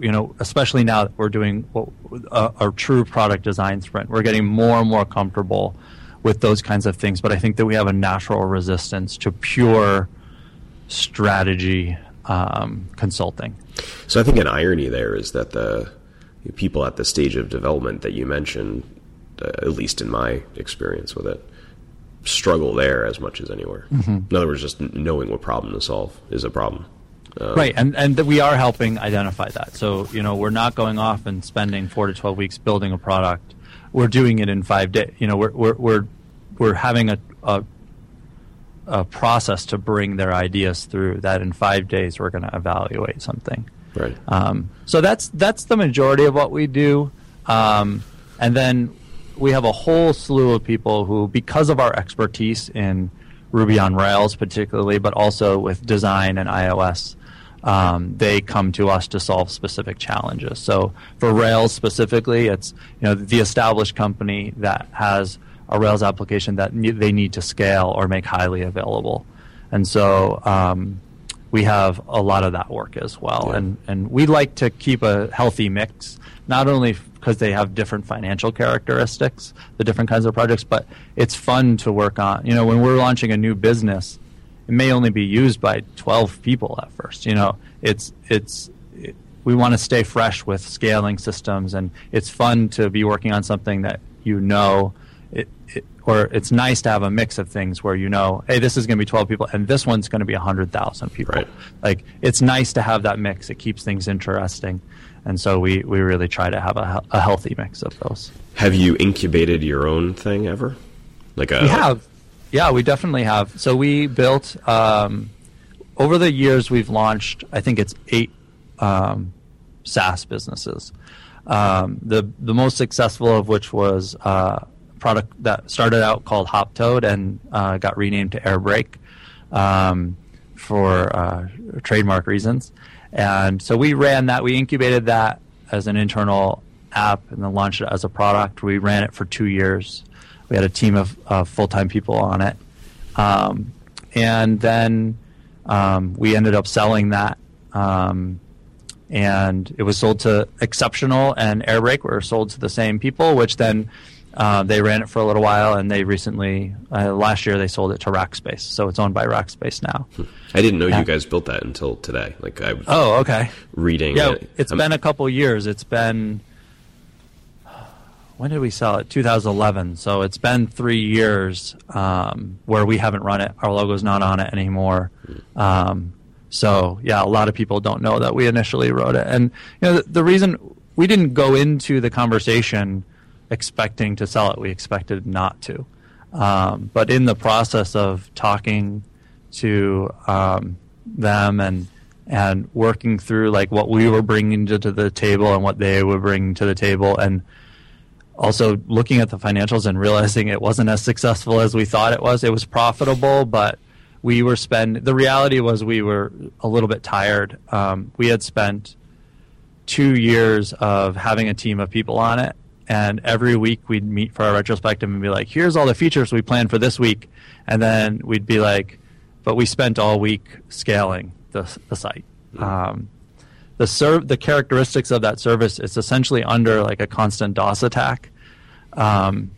you know, especially now that we're doing a, a true product design sprint, we're getting more and more comfortable with those kinds of things. But I think that we have a natural resistance to pure strategy um, consulting. So I think an irony there is that the people at the stage of development that you mentioned, uh, at least in my experience with it, struggle there as much as anywhere. Mm-hmm. In other words, just knowing what problem to solve is a problem. Um, right, and and we are helping identify that. So you know, we're not going off and spending four to twelve weeks building a product. We're doing it in five days. You know, we're we're we're, we're having a, a a process to bring their ideas through. That in five days we're going to evaluate something. Right. Um, so that's that's the majority of what we do, um, and then we have a whole slew of people who, because of our expertise in Ruby on Rails, particularly, but also with design and iOS. Um, they come to us to solve specific challenges. So for Rails specifically, it's you know the established company that has a Rails application that they need to scale or make highly available. And so um, we have a lot of that work as well. Yeah. And, and we like to keep a healthy mix, not only because they have different financial characteristics, the different kinds of projects, but it's fun to work on. You know, when we're launching a new business, it may only be used by 12 people at first. You know, it's, it's, it, we want to stay fresh with scaling systems, and it's fun to be working on something that you know it, it, or it's nice to have a mix of things where you know, hey, this is going to be 12 people and this one's going to be 100,000 people. Right. Like it's nice to have that mix. It keeps things interesting. And so we, we really try to have a, a healthy mix of those. Have you incubated your own thing ever? Like a, we have. Yeah, we definitely have. So we built, um, over the years, we've launched, I think it's eight um, SaaS businesses. Um, the, the most successful of which was uh, product that started out called Hoptoad and uh, got renamed to Airbrake um, for uh, trademark reasons. And so we ran that. We incubated that as an internal app and then launched it as a product. We ran it for two years. We had a team of, of full time people on it. Um, and then um, we ended up selling that. Um, and it was sold to Exceptional and Airbrake were sold to the same people, which then uh, they ran it for a little while, and they recently, uh, last year, they sold it to Rackspace. So it's owned by Rackspace now. Hmm. I didn't know yeah. you guys built that until today. Like I was oh, okay. Reading. Yeah, it. it's I'm, been a couple years. It's been when did we sell it? 2011. So it's been three years um, where we haven't run it. Our logo's not on it anymore. Hmm. Um, so yeah, a lot of people don't know that we initially wrote it, and you know the, the reason we didn't go into the conversation expecting to sell it. We expected not to. Um, but in the process of talking to um, them and and working through like what we were bringing to, to, the table and what they were bringing to the table, and also looking at the financials and realizing it wasn't as successful as we thought it was. It was profitable, but we were spend. The reality was we were a little bit tired. Um, we had spent two years of having a team of people on it. And every week we'd meet for our retrospective and be like, here's all the features we planned for this week. And then we'd be like, but we spent all week scaling the, the site. Mm-hmm. Um, the serv- the characteristics of that service is essentially under like a constant DOS attack. Um,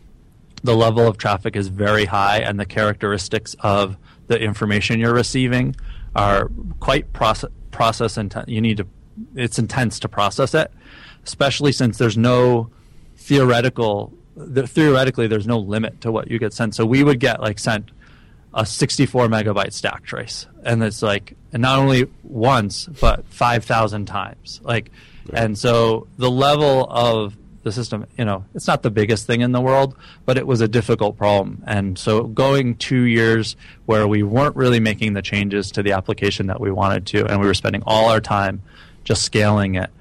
the level of traffic is very high, and the characteristics of the information you're receiving are quite process process intense. You need to it's intense to process it, especially since there's no theoretical the, theoretically there's no limit to what you get sent. So we would get like sent a 64 megabyte stack trace, and it's like and not only once but 5,000 times. Like, right. and so the level of the system, you know, it's not the biggest thing in the world, but it was a difficult problem. And so going two years where we weren't really making the changes to the application that we wanted to, and we were spending all our time just scaling it.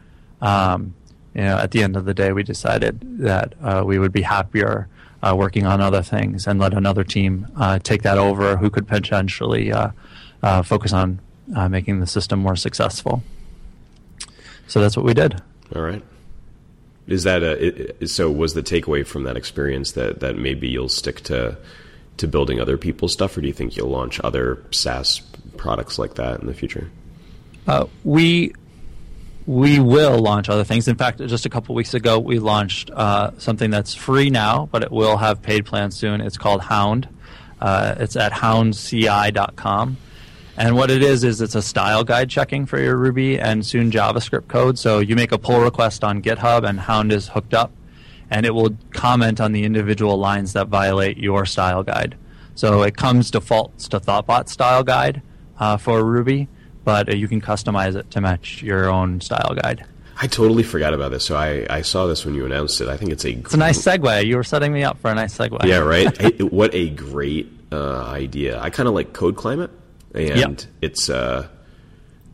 Um, you know, at the end of the day, we decided that uh, we would be happier uh, working on other things and let another team uh, take that over who could potentially uh, uh, focus on uh, making the system more successful. So that's what we did. All right. Is that a so? Was the takeaway from that experience that that maybe you'll stick to to building other people's stuff, or do you think you'll launch other SaaS products like that in the future? Uh, we we will launch other things. In fact, just a couple weeks ago, we launched uh, something that's free now, but it will have paid plans soon. It's called Hound. Uh, it's at houndci.com. And what it is is it's a style guide checking for your Ruby and soon JavaScript code. So you make a pull request on GitHub, and Hound is hooked up, and it will comment on the individual lines that violate your style guide. So it comes defaults to Thoughtbot style guide uh, for Ruby, but you can customize it to match your own style guide. I totally forgot about this. So I, I saw this when you announced it. I think it's a. It's a nice segue. You were setting me up for a nice segue. Yeah, right. what a great uh, idea. I kind of like Code Climate and yep. it's uh,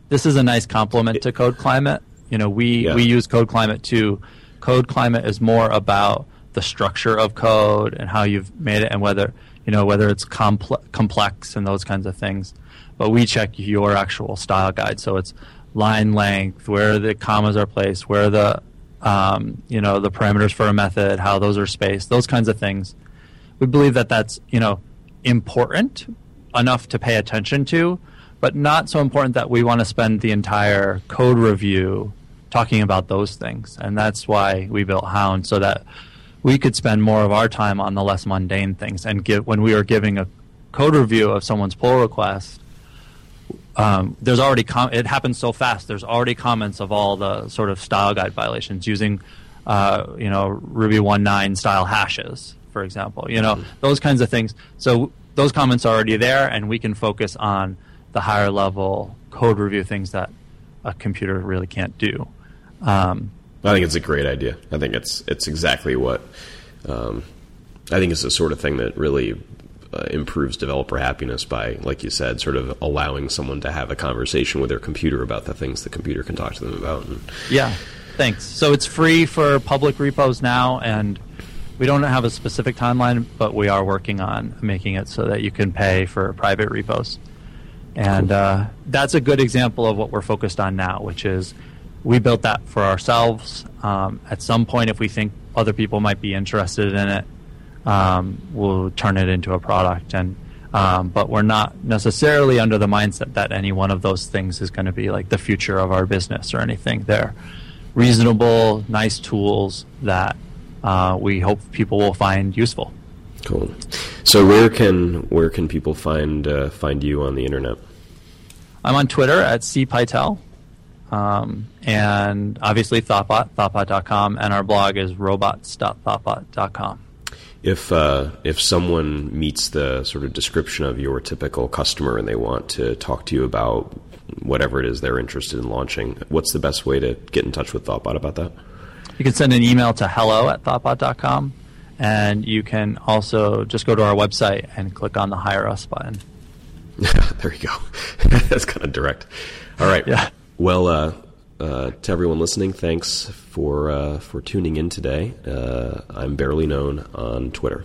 this is a nice complement to Code Climate. You know, we yeah. we use Code Climate too. Code Climate is more about the structure of code and how you've made it, and whether you know whether it's compl- complex and those kinds of things. But we check your actual style guide, so it's line length, where the commas are placed, where the um, you know the parameters for a method, how those are spaced, those kinds of things. We believe that that's you know important, enough to pay attention to, but not so important that we want to spend the entire code review talking about those things. And that's why we built Hound so that we could spend more of our time on the less mundane things and give when we were giving a code review of someone's pull request. Um, there's already com- it happens so fast. There's already comments of all the sort of style guide violations using, uh, you know, Ruby 1.9 style hashes, for example. You know, mm-hmm. those kinds of things. So those comments are already there, and we can focus on the higher level code review things that a computer really can't do. Um, I think it's a great idea. I think it's it's exactly what um, I think it's the sort of thing that really uh, improves developer happiness by, like you said, sort of allowing someone to have a conversation with their computer about the things the computer can talk to them about. And yeah, thanks. So it's free for public repos now, and we don't have a specific timeline, but we are working on making it so that you can pay for private repos. And uh, that's a good example of what we're focused on now, which is we built that for ourselves. Um, at some point, if we think other people might be interested in it, um, we'll turn it into a product. And um, but we're not necessarily under the mindset that any one of those things is going to be like the future of our business or anything. They're reasonable, nice tools that uh, we hope people will find useful. Cool. So where can where can people find uh, find you on the internet? I'm on Twitter at cpytel, um, and obviously Thoughtbot, thoughtbot.com, and our blog is robots.thoughtbot.com. If uh, if someone meets the sort of description of your typical customer and they want to talk to you about whatever it is they're interested in launching, what's the best way to get in touch with Thoughtbot about that? You can send an email to hello at thoughtbot.com, and you can also just go to our website and click on the Hire Us button. there you go. That's kind of direct. All right. Yeah. Well, uh, uh, to everyone listening, thanks for uh, for tuning in today. Uh, I'm barely known on Twitter.